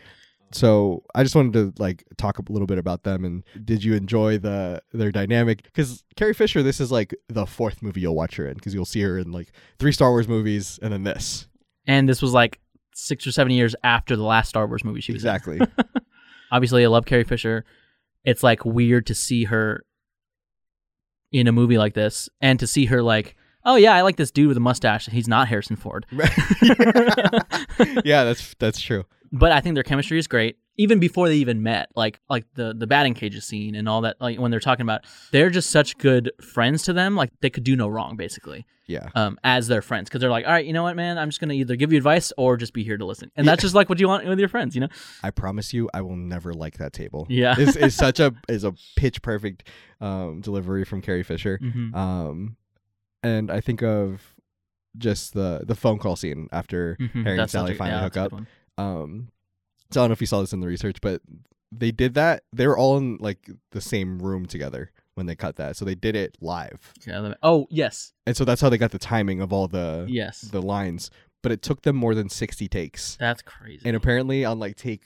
So I just wanted to like talk a little bit about them and did you enjoy the their dynamic? Because Carrie Fisher, this is like the fourth movie you'll watch her in because you'll see her in like three Star Wars movies and then this. And this was like six or seven years after the last Star Wars movie she was in. Exactly. Obviously, I love Carrie Fisher. It's like weird to see her in a movie like this and to see her like oh yeah, I like this dude with a mustache. He's not Harrison Ford. yeah, that's that's true. but I think their chemistry is great. Even before they even met, like like the the batting cages scene and all that, like when they're talking about, they're just such good friends to them. Like they could do no wrong, basically, Yeah. um, as their friends, because they're like, all right, you know what, man, I'm just gonna either give you advice or just be here to listen, and that's just like what you want with your friends, you know? I promise you, I will never like that table. Yeah. is is such a is a pitch perfect um, delivery from Carrie Fisher. Mhm. Um, and I think of just the the phone call scene after Mhm. Harry and Sally finally yeah, hook up. one. Um, so I don't know if you saw this in the research, but they did that. They were all in like the same room together when they cut that. So they did it live, Yeah, oh yes, and so that's how they got the timing of all the yes, the lines. But it took them more than sixty takes, that's crazy. and apparently on like take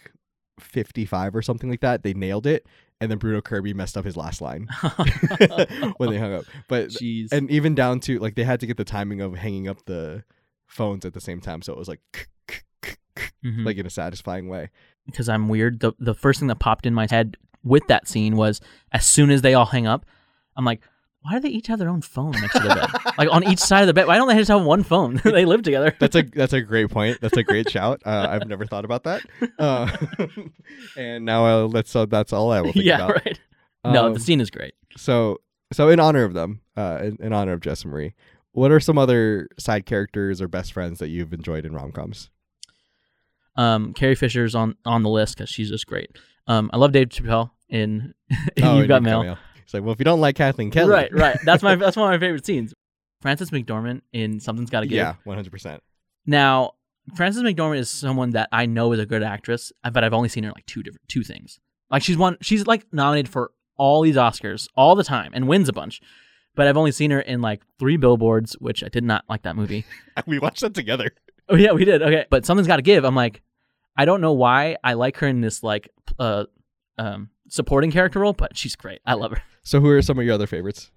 fifty five or something like that, they nailed it. And then Bruno Kirby messed up his last line when they hung up. But Jeez. and even down to like they had to get the timing of hanging up the phones at the same time, so it was like Mhm. like in a satisfying way. because I'm weird. The the first thing that popped in my head with that scene was as soon as they all hang up, I'm like, why do they each have their own phone next to the bed? like on each side of the bed. Why don't they just have one phone? they live together. That's a that's a great point. That's a great shout. Uh, I've never thought about that. Uh, and now uh, let's uh, that's all I will think yeah, about. right. no, Um, the scene is great. So so in honor of them, uh, in, in honor of Jess and Marie, what are some other side characters or best friends that you've enjoyed in rom coms? Um, Carrie Fisher's on on the list because she's just great. Um, I love Dave Chappelle in Oh, You've Got Mail. It's like, well, if you don't like Kathleen Kelly, Right, right. That's my that's one of my favorite scenes. Frances McDormand in Something's Gotta Give. yeah, one hundred percent. Now, Frances McDormand is someone that I know is a good actress, but I've only seen her like two different two things. Like she's one, she's like nominated for all these Oscars all the time and wins a bunch. But I've only seen her in like three billboards, which I did not like that movie. We watched that together. Oh yeah, we did. Okay, but something's got to give. I'm like, I don't know why I like her in this like uh um supporting character role, but she's great. I love her. So, who are some of your other favorites?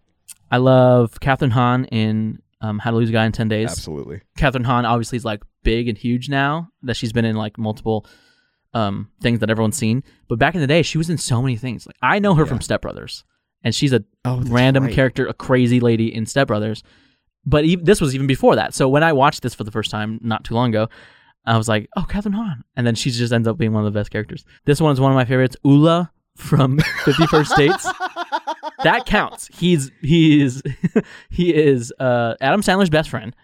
I love Kathryn Hahn in um, How to Lose a Guy in Ten Days. Absolutely. Kathryn Hahn obviously is like big and huge now that she's been in like multiple um things that everyone's seen. But back in the day, she was in so many things. Like I know her from Step Brothers, and she's a Oh, random right. character, a crazy lady in Step Brothers. But even, this was even before that. So when I watched this for the first time not too long ago, I was like, "Oh, Kathryn Hahn," and then she just ends up being one of the best characters. This one is one of my favorites, Ula from Fifty First Dates. That counts. He's he is he is uh, Adam Sandler's best friend,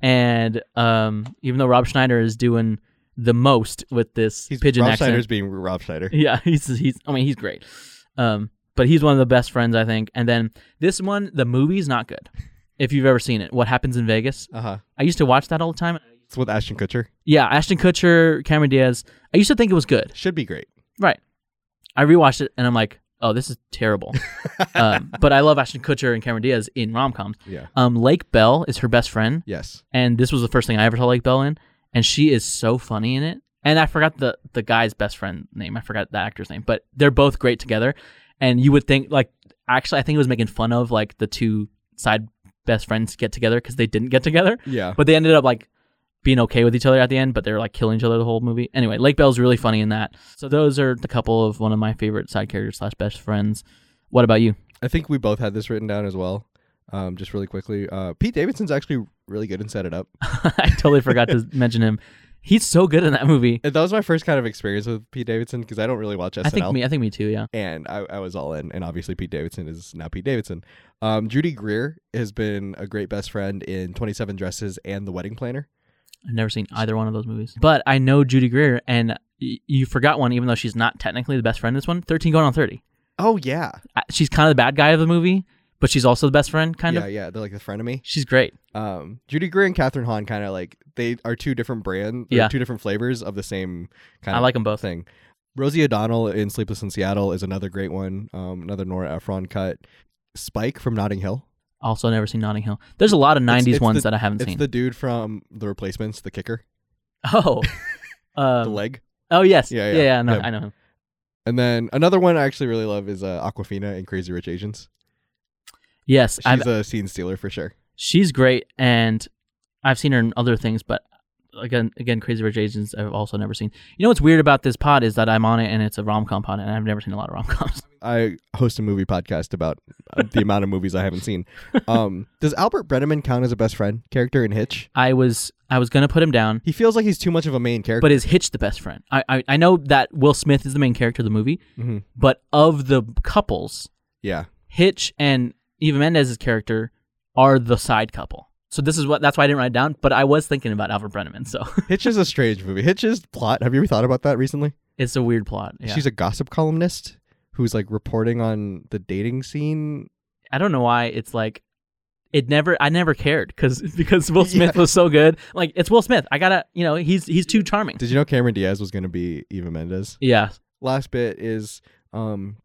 and um, even though Rob Schneider is doing the most with this He's pigeon Rob accent, Schneider's being Rob Schneider. yeah, he's he's. I mean, he's great. Um, but he's one of the best friends I think. And then this one, the movie's not good. If you've ever seen it, What Happens in Vegas? Uh huh. I used to watch that all the time. It's with Ashton Kutcher. Yeah, Ashton Kutcher, Cameron Diaz. I used to think it was good. Should be great. Right. I rewatched it and I'm like, oh, this is terrible. um, but I love Ashton Kutcher and Cameron Diaz in rom coms. Yeah. Um, Lake Bell is her best friend, Yes. and this was the first thing I ever saw Lake Bell in, and she is so funny in it. And I forgot the the guy's best friend name. I forgot the actor's name, but they're both great together. And you would think like actually, I think it was making fun of like the two side best friends get together because they didn't get together, Yeah. but they ended up like being okay with each other at the end. But they're like killing each other the whole movie. Anyway, Lake Bell's really funny in that. So those are the couple of one of my favorite side characters slash best friends. What about you? I think we both had this written down as well. Um, just really quickly, uh, Pete Davidson's actually really good in Set It Up. I totally forgot to mention him. He's so good in that movie. And that was my first kind of experience with Pete Davidson because I don't really watch SNL. I think me. I think me too. Yeah. and I, I was all in. And obviously, Pete Davidson is now Pete Davidson. Um, Judy Greer has been a great best friend in 27 Dresses and The Wedding Planner. I've never seen either one of those movies. But I know Judy Greer, and y- you forgot one, even though she's not technically the best friend in this one. 13 going on 30. Oh, yeah. She's kind of the bad guy of the movie, but she's also the best friend, kind yeah, of. yeah. Yeah. They're like the frenemy. She's great. Um, Judy Greer and Kathryn Hahn kind of like, they are two different brand, they're Yeah. two different flavors of the same kind I of like them both. thing. Rosie O'Donnell in Sleepless in Seattle is another great one. Um, another Nora Ephron cut. Spike from Notting Hill. Also, never seen Notting Hill. There's a lot of 90s it's ones the- that I haven't seen. It's seen. the dude from The Replacements, the kicker, oh. the Um, leg. oh, yes. Yeah, Yeah, yeah, yeah. no. I know him. And then another one I actually really love is uh, Awkwafina in Crazy Rich Asians. Yes. I've, She's a scene stealer for sure. she's great, and I've seen her in other things, but again, again, Crazy Rich Asians, I've also never seen. You know what's weird about this pod is that I'm on it, and it's a rom com pod, and I've never seen a lot of rom coms. I host a movie podcast about the amount of movies I haven't seen. Um, does Albert Brennaman count as a best friend character in Hitch? I was I was gonna put him down, He feels like he's too much of a main character. but is Hitch the best friend? I, I I know that Will Smith is the main character of the movie, Mhm. but of the couples, yeah, Hitch and Eva Mendes's character are the side couple. So this is what that's why I didn't write it down. But I was thinking about Albert Brennaman, so Hitch is a strange movie. Hitch's plot. Have you ever thought about that recently? it's a weird plot. Yeah. She's a gossip columnist who's like reporting on the dating scene. I don't know why it's like it never I never cared because because Will Smith Yeah. was so good. Like it's Will Smith. I gotta you know he's he's too charming. Did you know Cameron Diaz was going to be Eva Mendes? Yeah, Last bit is, um,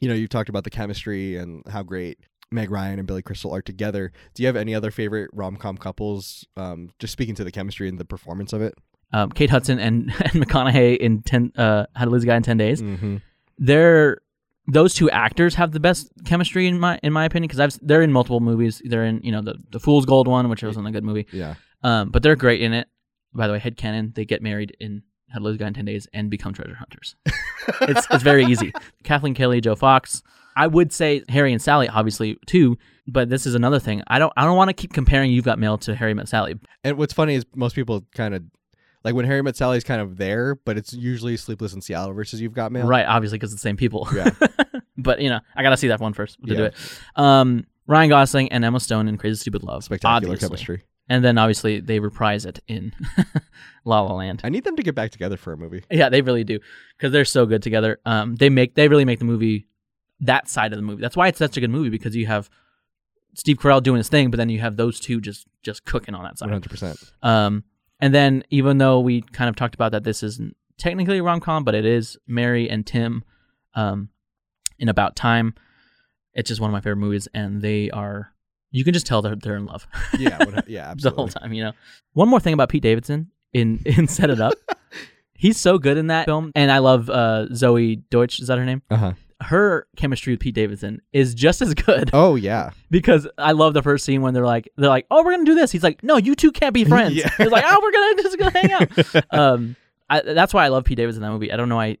you know, you've talked about the chemistry and how great Meg Ryan and Billy Crystal are together. Do you have any other favorite rom com couples? Um, just speaking to the chemistry and the performance of it. um, Kate Hudson and and McConaughey in ten uh How to Lose a Guy in Ten Days. Mm-hmm. They're those two actors have the best chemistry in my in my opinion because I've they're in multiple movies. They're in you know the the Fool's Gold one, which wasn't a good movie. Yeah. Um, but they're great in it. By the way, headcanon, they get married in How to Lose a Guy in 10 Days and become treasure hunters. it's, it's very easy. Kathleen Kelly, Joe Fox. I would say Harry and Sally, obviously, too. But this is another thing. I don't I don't want to keep comparing You've Got Mail to Harry Met Sally. And what's funny is most people kind of like when Harry Met is kind of there, but it's usually Sleepless in Seattle versus You've Got Mail. Right, obviously, because it's the same people. Yeah. but, you know, I got to see that one first to do it. Um, Ryan Gosling and Emma Stone in Crazy Stupid Love. Spectacular obviously. chemistry. And then, obviously, they reprise it in La La Land. I need them to get back together for a movie. Yeah, they really do because they're so good together. Um, they make they really make the movie that side of the movie. That's why it's such a good movie because you have Steve Carell doing his thing, but then you have those two just just cooking on that side. hundred percent. Um, and then even though we kind of talked about that, this isn't technically a rom com, but it is Mary and Tim, um, in About Time. It's just one of my favorite movies, and they are. You can just tell they're they're in love Yeah. one- yeah. Absolutely. The whole time. You know. One more thing about Pete Davidson in in Set It Up. He's so good in that film, and I love uh, Zoey Deutch. Is that her name? Uh huh. Her chemistry with Pete Davidson is just as good Oh yeah. because I love the first scene when they're like, they're like, "Oh, we're gonna do this." He's like, "No, you two can't be friends." Yeah. He's like, "Oh, we're gonna just gonna hang out." um, I, that's why I love Pete Davidson in that movie. I don't know. I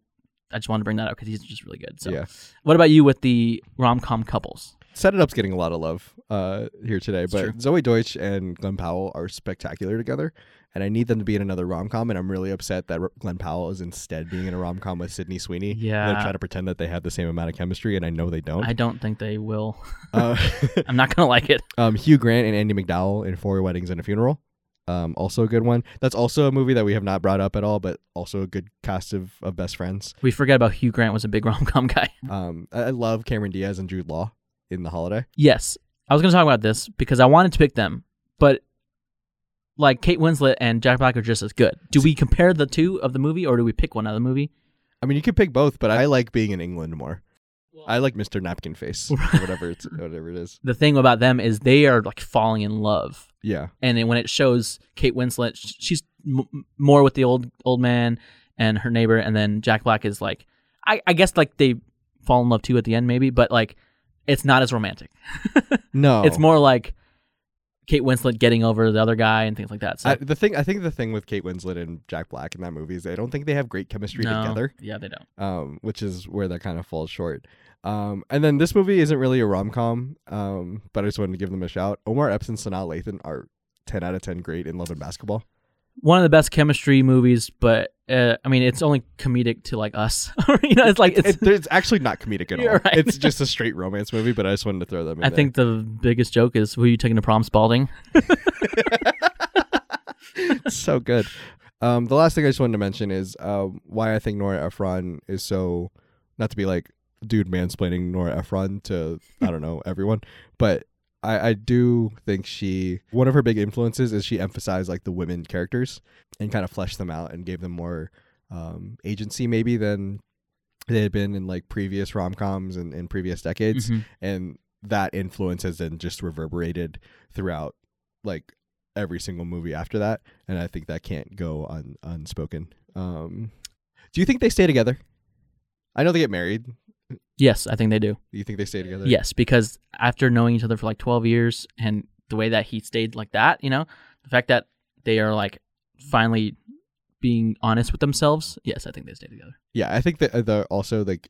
I just wanted to bring that up because he's just really good. So, Yeah. what about you with the rom com couples? Set It Up's getting a lot of love uh, here today, but true. Zoey Deutch and Glen Powell are spectacular together, and I need them to be in another rom com. And I'm really upset that R- Glen Powell is instead being in a rom com with Sydney Sweeney. Yeah. they try to pretend that they have the same amount of chemistry, and I know they don't. I don't think they will. uh, I'm not gonna like it. um, Hugh Grant and Andie MacDowell in Four Weddings and a Funeral. Um, also a good one. That's also a movie that we have not brought up at all, but also a good cast of, of best friends. We forget about Hugh Grant was a big rom com guy. Um, I, I love Cameron Diaz and Jude Law in The Holiday. Yes, I was gonna talk about this because I wanted to pick them, but like Kate Winslet and Jack Black are just as good. Do we compare the two of the movie, or do we pick one out of the movie? I mean, you could pick both, but I like being in England more. I like Mr. Napkin Face, whatever it's whatever it is. The thing about them is they are like falling in love, Yeah, and then when it shows Kate Winslet, she's m- more with the old old man and her neighbor, and then Jack Black is like, I, I guess like they fall in love too at the end, maybe, but like it's not as romantic. no, It's more like Kate Winslet getting over the other guy and things like that. So I, the thing. I think the thing with Kate Winslet and Jack Black in that movie is I don't think they have great chemistry no, together, yeah, they don't. um, which is where that kind of falls short. Um, and then this movie isn't really a rom com, um, but I just wanted to give them a shout. Omar Epps and Sanaa Lathan are ten out of ten great in Love and Basketball. One of the best chemistry movies, but uh, I mean, it's only comedic to like us. you know, it's like it's. It, it's actually not comedic at all. It's just a straight romance movie, but I just wanted to throw them in I there. think the biggest joke is who are you taking to prom, Spalding? so good. Um, the last thing I just wanted to mention is um, why I think Nora Ephron is so not to be like dude mansplaining Nora Ephron to I don't know everyone, but I, I do think she one of her big influences is she emphasized like the women characters and kind of fleshed them out and gave them more um, agency maybe than they had been in like previous rom coms and in previous decades. Mhm. and that influence has then just reverberated throughout like every single movie after that. And i think that can't go un- unspoken. Um do you think they stay together? I know they get married Yes, I think they do. you think they stay together Yes, because after knowing each other for like 12 years and the way that he stayed like that, you know, the fact that they are like finally being honest with themselves, yes, I think they stay together. yeah i think that uh, the also like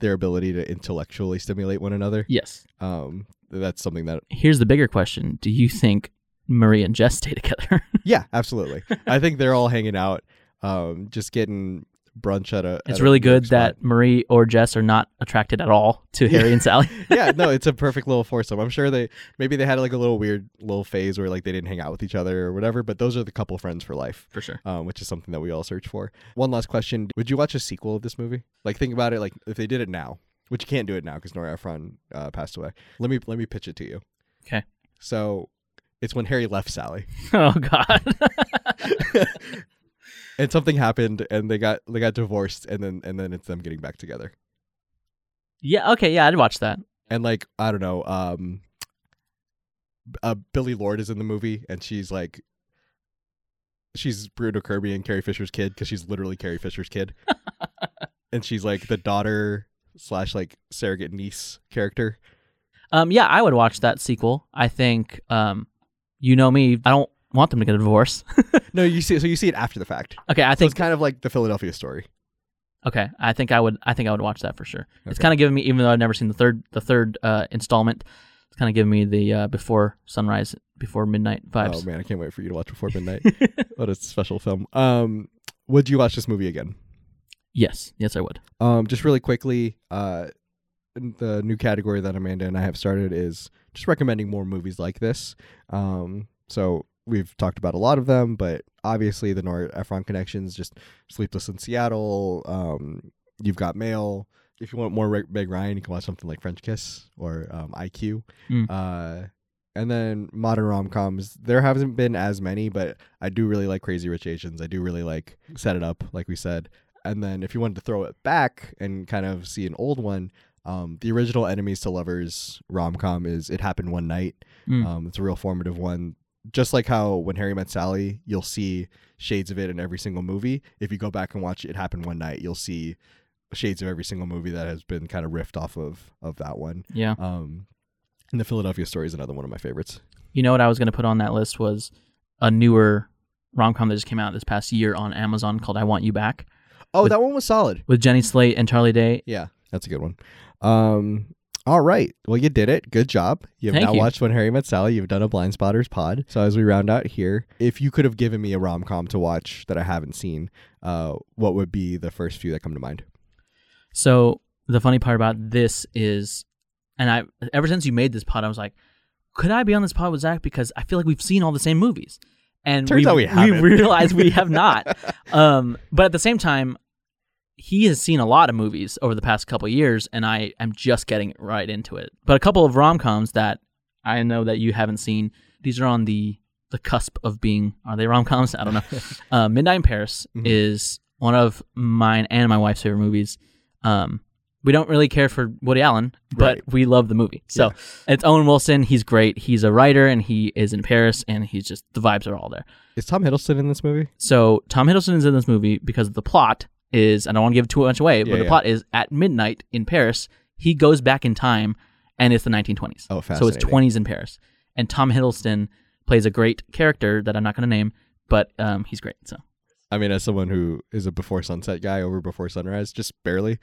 their ability to intellectually stimulate one another. Yes. Um, that's something that Here's the bigger question: Do you think Marie and Jess stay together? yeah, absolutely. I think they're all hanging out, um, just getting brunch at a. it's at really York good that spot. Marie or Jess are not attracted at all to Harry and Sally. yeah, no, it's a perfect little foursome. I'm sure they maybe they had like a little weird little phase where like they didn't hang out with each other or whatever, but those are the couple friends for life. For sure. um, which is something that we all search for. One last question: Would you watch a sequel of this movie? Like, think about it. Like, if they did it now, which you can't do it now because Nora Ephron uh, passed away. Let me let me pitch it to you. Okay. So, it's when Harry left Sally, Oh God. and something happened, and they got they got divorced, and then and then it's them getting back together. yeah. Okay. Yeah, I'd watch that. And like, I don't know, um, uh, Billie Lourd is in the movie, and she's like. She's Bruno Kirby and Carrie Fisher's kid because she's literally Carrie Fisher's kid. and she's like the daughter slash like surrogate niece character. Um. Yeah, I would watch that sequel. I think. Um. You know me. I don't want them to get a divorce. No, you see, so you see it after the fact. okay. I So think. it's kind of like the Philadelphia story. Okay. I think I would. I think I would watch that for sure. It's kind of giving me, even though I've never seen the third, the third uh, installment. It's kind of giving me the uh, before sunrise, before midnight vibes. Oh man, I can't wait for you to watch Before Midnight. what a special film. Um, would you watch this movie again? yes. Yes, I would. Um, just really quickly, uh, the new category that Amanda and I have started is just recommending more movies like this. Um, so we've talked about a lot of them, but obviously the Nora Ephron connections, just Sleepless in Seattle. Um, you've got Mail. If you want more Re- Meg Ryan, you can watch something like French Kiss or um, IQ. Mm. Uh, and then modern rom coms. There haven't been as many, but I do really like Crazy Rich Asians. I do really like Set It Up, like we said. And then if you wanted to throw it back and kind of see an old one, um, the original Enemies to Lovers rom com is It Happened One Night. Mm. Um, it's a real formative one. Just like how when Harry met Sally, you'll see shades of it in every single movie. If you go back and watch It happen One Night, you'll see shades of every single movie that has been kind of riffed off of of that one. yeah. Um, and the Philadelphia story is another one of my favorites. You know what I was going to put on that list was a newer rom com that just came out this past year on Amazon called I Want You Back Oh, With- that one was solid. with Jenny Slate and Charlie Day. Yeah, that's a good one. Um, all right. Well, you did it. Good job. You've Thank now you. watched When Harry Met Sally. You've done a Blind Spotters pod. So as we round out here, if you could have given me a rom com to watch that I haven't seen, uh, what would be the first few that come to mind? So the funny part about this is, and I ever since you made this pod, I was like, could I be on this pod with Zac because I feel like we've seen all the same movies, and Turns out we haven't. realized we have not. um, but at the same time, he has seen a lot of movies over the past couple of years, and I am just getting right into it. But a couple of rom coms that I know that you haven't seen. These are on the the cusp of being. Are they rom coms? I don't know. uh, Midnight in Paris Mhm. is one of mine and my wife's favorite movies. Um, we don't really care for Woody Allen, but Right. we love the movie. So it's Owen Wilson. He's great. He's a writer and he is in Paris, and he's just the vibes are all there. Is Tom Hiddleston in this movie? So Tom Hiddleston is in this movie because of the plot is, and I don't want to give too much away, Yeah, but the yeah. plot is at midnight in Paris, he goes back in time, and it's the 1920s. Oh, fascinating. so it's 20s in Paris, and Tom Hiddleston plays a great character that I'm not going to name, but um, he's great. So I mean, as someone who is a before sunset guy over before sunrise, just barely,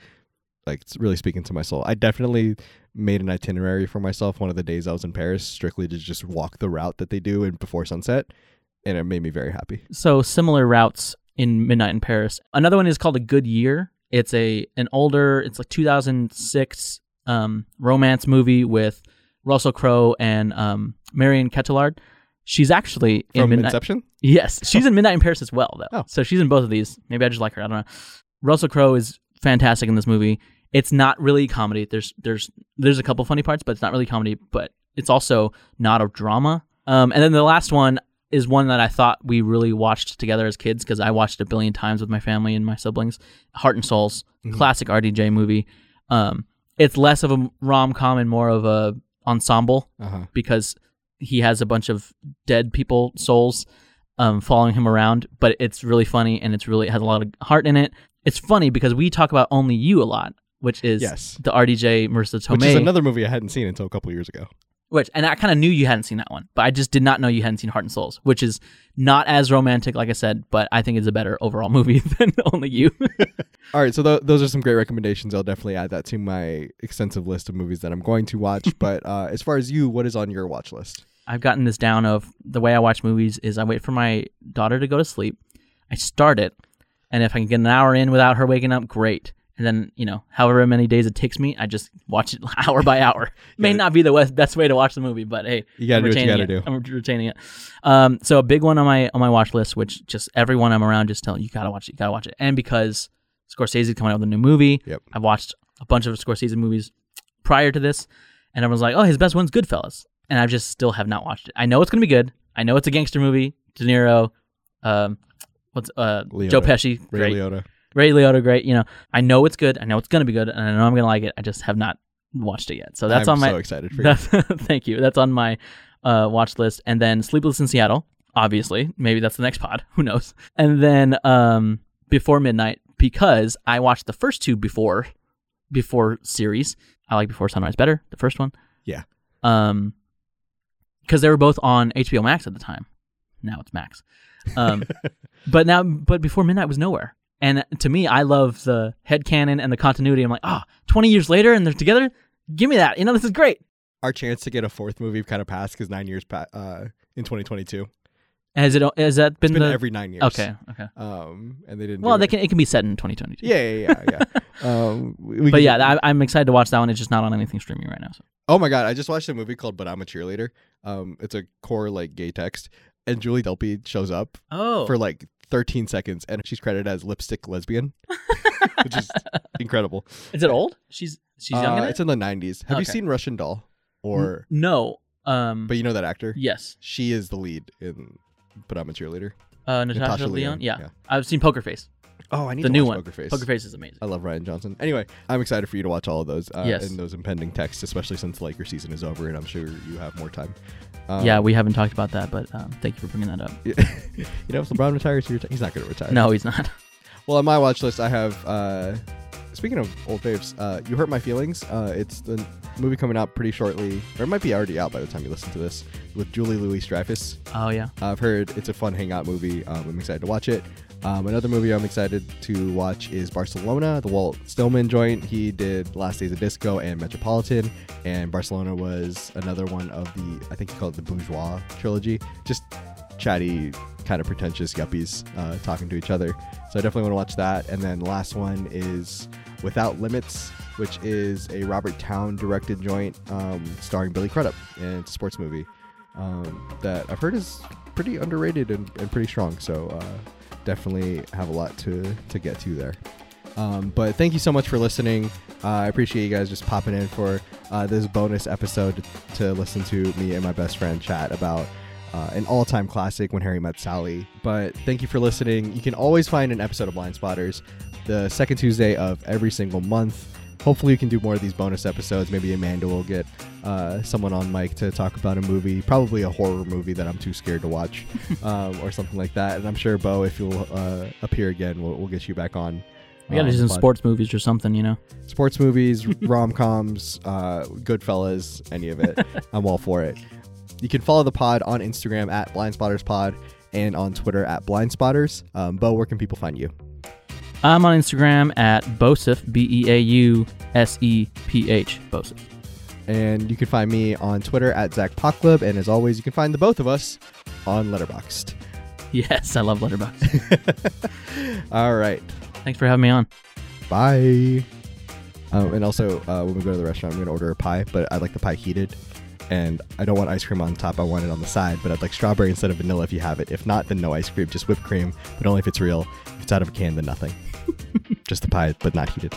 like it's really speaking to my soul. I definitely made an itinerary for myself one of the days I was in Paris, strictly to just walk the route that they do in before sunset, and it made me very happy. so similar routes in Midnight in Paris. Another one is called A Good Year. It's a an older, it's like 2006 um, romance movie with Russell Crowe and um, Marion Cotillard. She's actually in From Midnight. Inception, Yes, she's in Midnight in Paris as well, though. Oh. So she's in both of these. Maybe I just like her. I don't know. Russell Crowe is fantastic in this movie. It's not really comedy. There's there's there's a couple funny parts, but it's not really comedy. But it's also not a drama. Um, and then the last one is one that I thought we really watched together as kids because I watched it a billion times with my family and my siblings. Heart and Souls, Mhm. classic RDJ movie. Um, it's less of a rom com and more of a ensemble uh huh. because he has a bunch of dead people souls um, following him around. But it's really funny and it's really it has a lot of heart in it. It's funny because we talk about Only You a lot, which is Yes. the RDJ Marisa Which is another movie I hadn't seen until a couple years ago. Which and I kind of knew you hadn't seen that one, but I just did not know you hadn't seen Heart and Souls, which is not as romantic, like I said, but I think it's a better overall movie than only you. All right, so th- those are some great recommendations. I'll definitely add that to my extensive list of movies that I'm going to watch. but uh, as far as you, what is on your watch list? I've gotten this down of the way I watch movies is I wait for my daughter to go to sleep. I start it, and if I can get an hour in without her waking up, great. And then, you know, however many days it takes me, I just watch it hour by hour. May not be the best way to watch the movie, but hey, You gotta I'm do what you gotta it. do. I'm retaining it. Um, so a big one on my on my watch list, which just everyone I'm around just tell you gotta watch it, you gotta watch it. And because Scorsese's coming out with a new movie, Yep. I've watched a bunch of Scorsese movies prior to this, and everyone's like, "Oh, his best one's Goodfellas," and I just still have not watched it. I know it's gonna be good. I know it's a gangster movie. De Niro, um, what's uh, Joe Liotta. Pesci, Ray great. Liotta. Ray Liotta, great. You know, I know it's good. I know it's gonna be good, and I know I'm gonna like it. I just have not watched it yet. So that's I'm on my. so excited for you. Thank you. That's on my uh, watch list, and then Sleepless in Seattle. Obviously, maybe that's the next pod. Who knows? And then um, Before Midnight because I watched the first two before before series. I like Before Sunrise better. The first one. Yeah. Um, because they were both on HBO Max at the time. Now it's Max. Um, but now, but Before Midnight was nowhere. And to me, I love the head canon and the continuity. I'm like, ah, 20 years later and they're together. Give me that. You know, this is great. Our chance to get a fourth movie kind of passed because nine years pa- uh, in 2022. Has it? Has that been, It's been the? every nine years. okay. Okay. Um, and they didn't. Well, they it. can. It can be set in 2022. Yeah, yeah, yeah, yeah. um, we, we But yeah, I, I'm excited to watch that one. It's just not on anything streaming right now. So. Oh my god, I just watched a movie called "But I'm a Cheerleader." Um, it's a core like gay text, and Julie Delpy shows up Oh. for like 13 seconds, and she's credited as lipstick lesbian, which is incredible. is it old? She's she's young Uh, in it. it's in the 90s. Have you seen Russian Doll? Or, no. Um. but you know that actor? yes. She is the lead in "But I'm a Cheerleader." Uh, Natasha, Natasha Lyonne. Lyonne, Yeah. yeah. I've seen Poker Face. Oh, I need The new one. Poker Face. Poker Face is amazing. I love Rian Johnson. Anyway, I'm excited for you to watch all of those uh, Yes. and those impending texts, especially since like your season is over and I'm sure you have more time. Um, yeah, we haven't talked about that, but um, thank you for bringing that up. you know, if LeBron retires, reti- he's not going to retire. No, he's not. Well, on my watch list, I have. Uh, speaking of old faves, uh, "You Hurt My Feelings." Uh, it's the movie coming out pretty shortly, or it might be already out by the time you listen to this, with Julie Louis Dreyfus. Oh yeah. I've heard it's a fun hangout movie. Um, I'm excited to watch it. Um, another movie I'm excited to watch is Barcelona, the Walt Stillman joint. He did Last Days of Disco and Metropolitan, and Barcelona was another one of the I think he called it the Bourgeois trilogy. Just chatty, kind of pretentious yuppies uh, talking to each other. So I definitely want to watch that. And then the last one is Without Limits, which is a Robert Towne directed joint um, starring Billy Crudup, and it's a sports movie um, that I've heard is pretty underrated and, and pretty strong. So uh, definitely have a lot to to get to there. Um, but thank you so much for listening. Uh, I appreciate you guys just popping in for uh, this bonus episode to listen to me and my best friend chat about uh, an all-time classic when Harry met Sally. But thank you for listening. You can always find an episode of Blind Spotters the second Tuesday of every single month. Hopefully, we can do more of these bonus episodes. Maybe Amanda will get uh, someone on mic to talk about a movie, probably a horror movie that I'm too scared to watch, um, or something like that. And I'm sure Beau, if you'll uh, appear again, we'll, we'll get you back on. We gotta uh, do some sports movies or something, you know. sports movies, rom coms, uh, Goodfellas, any of it. I'm all for it. You can follow the pod on Instagram at BlindSpottersPod and on Twitter at BlindSpotters. Um, Beau, where can people find you? I'm on Instagram at Beauseph B E A U S E P H Beauseph. And you can find me on Twitter at Zach Pocklub. And as always, you can find the both of us on Letterboxd. Yes, I love Letterboxd. all right. Thanks for having me on. Bye. Um, and also, uh, when we go to the restaurant, I'm going to order a pie, but I'd like the pie heated. And I don't want ice cream on top. I want it on the side, but I'd like strawberry instead of vanilla if you have it. If not, then no ice cream, just whipped cream, but only if it's real. If it's out of a can, then nothing. Just the pie, but not heated.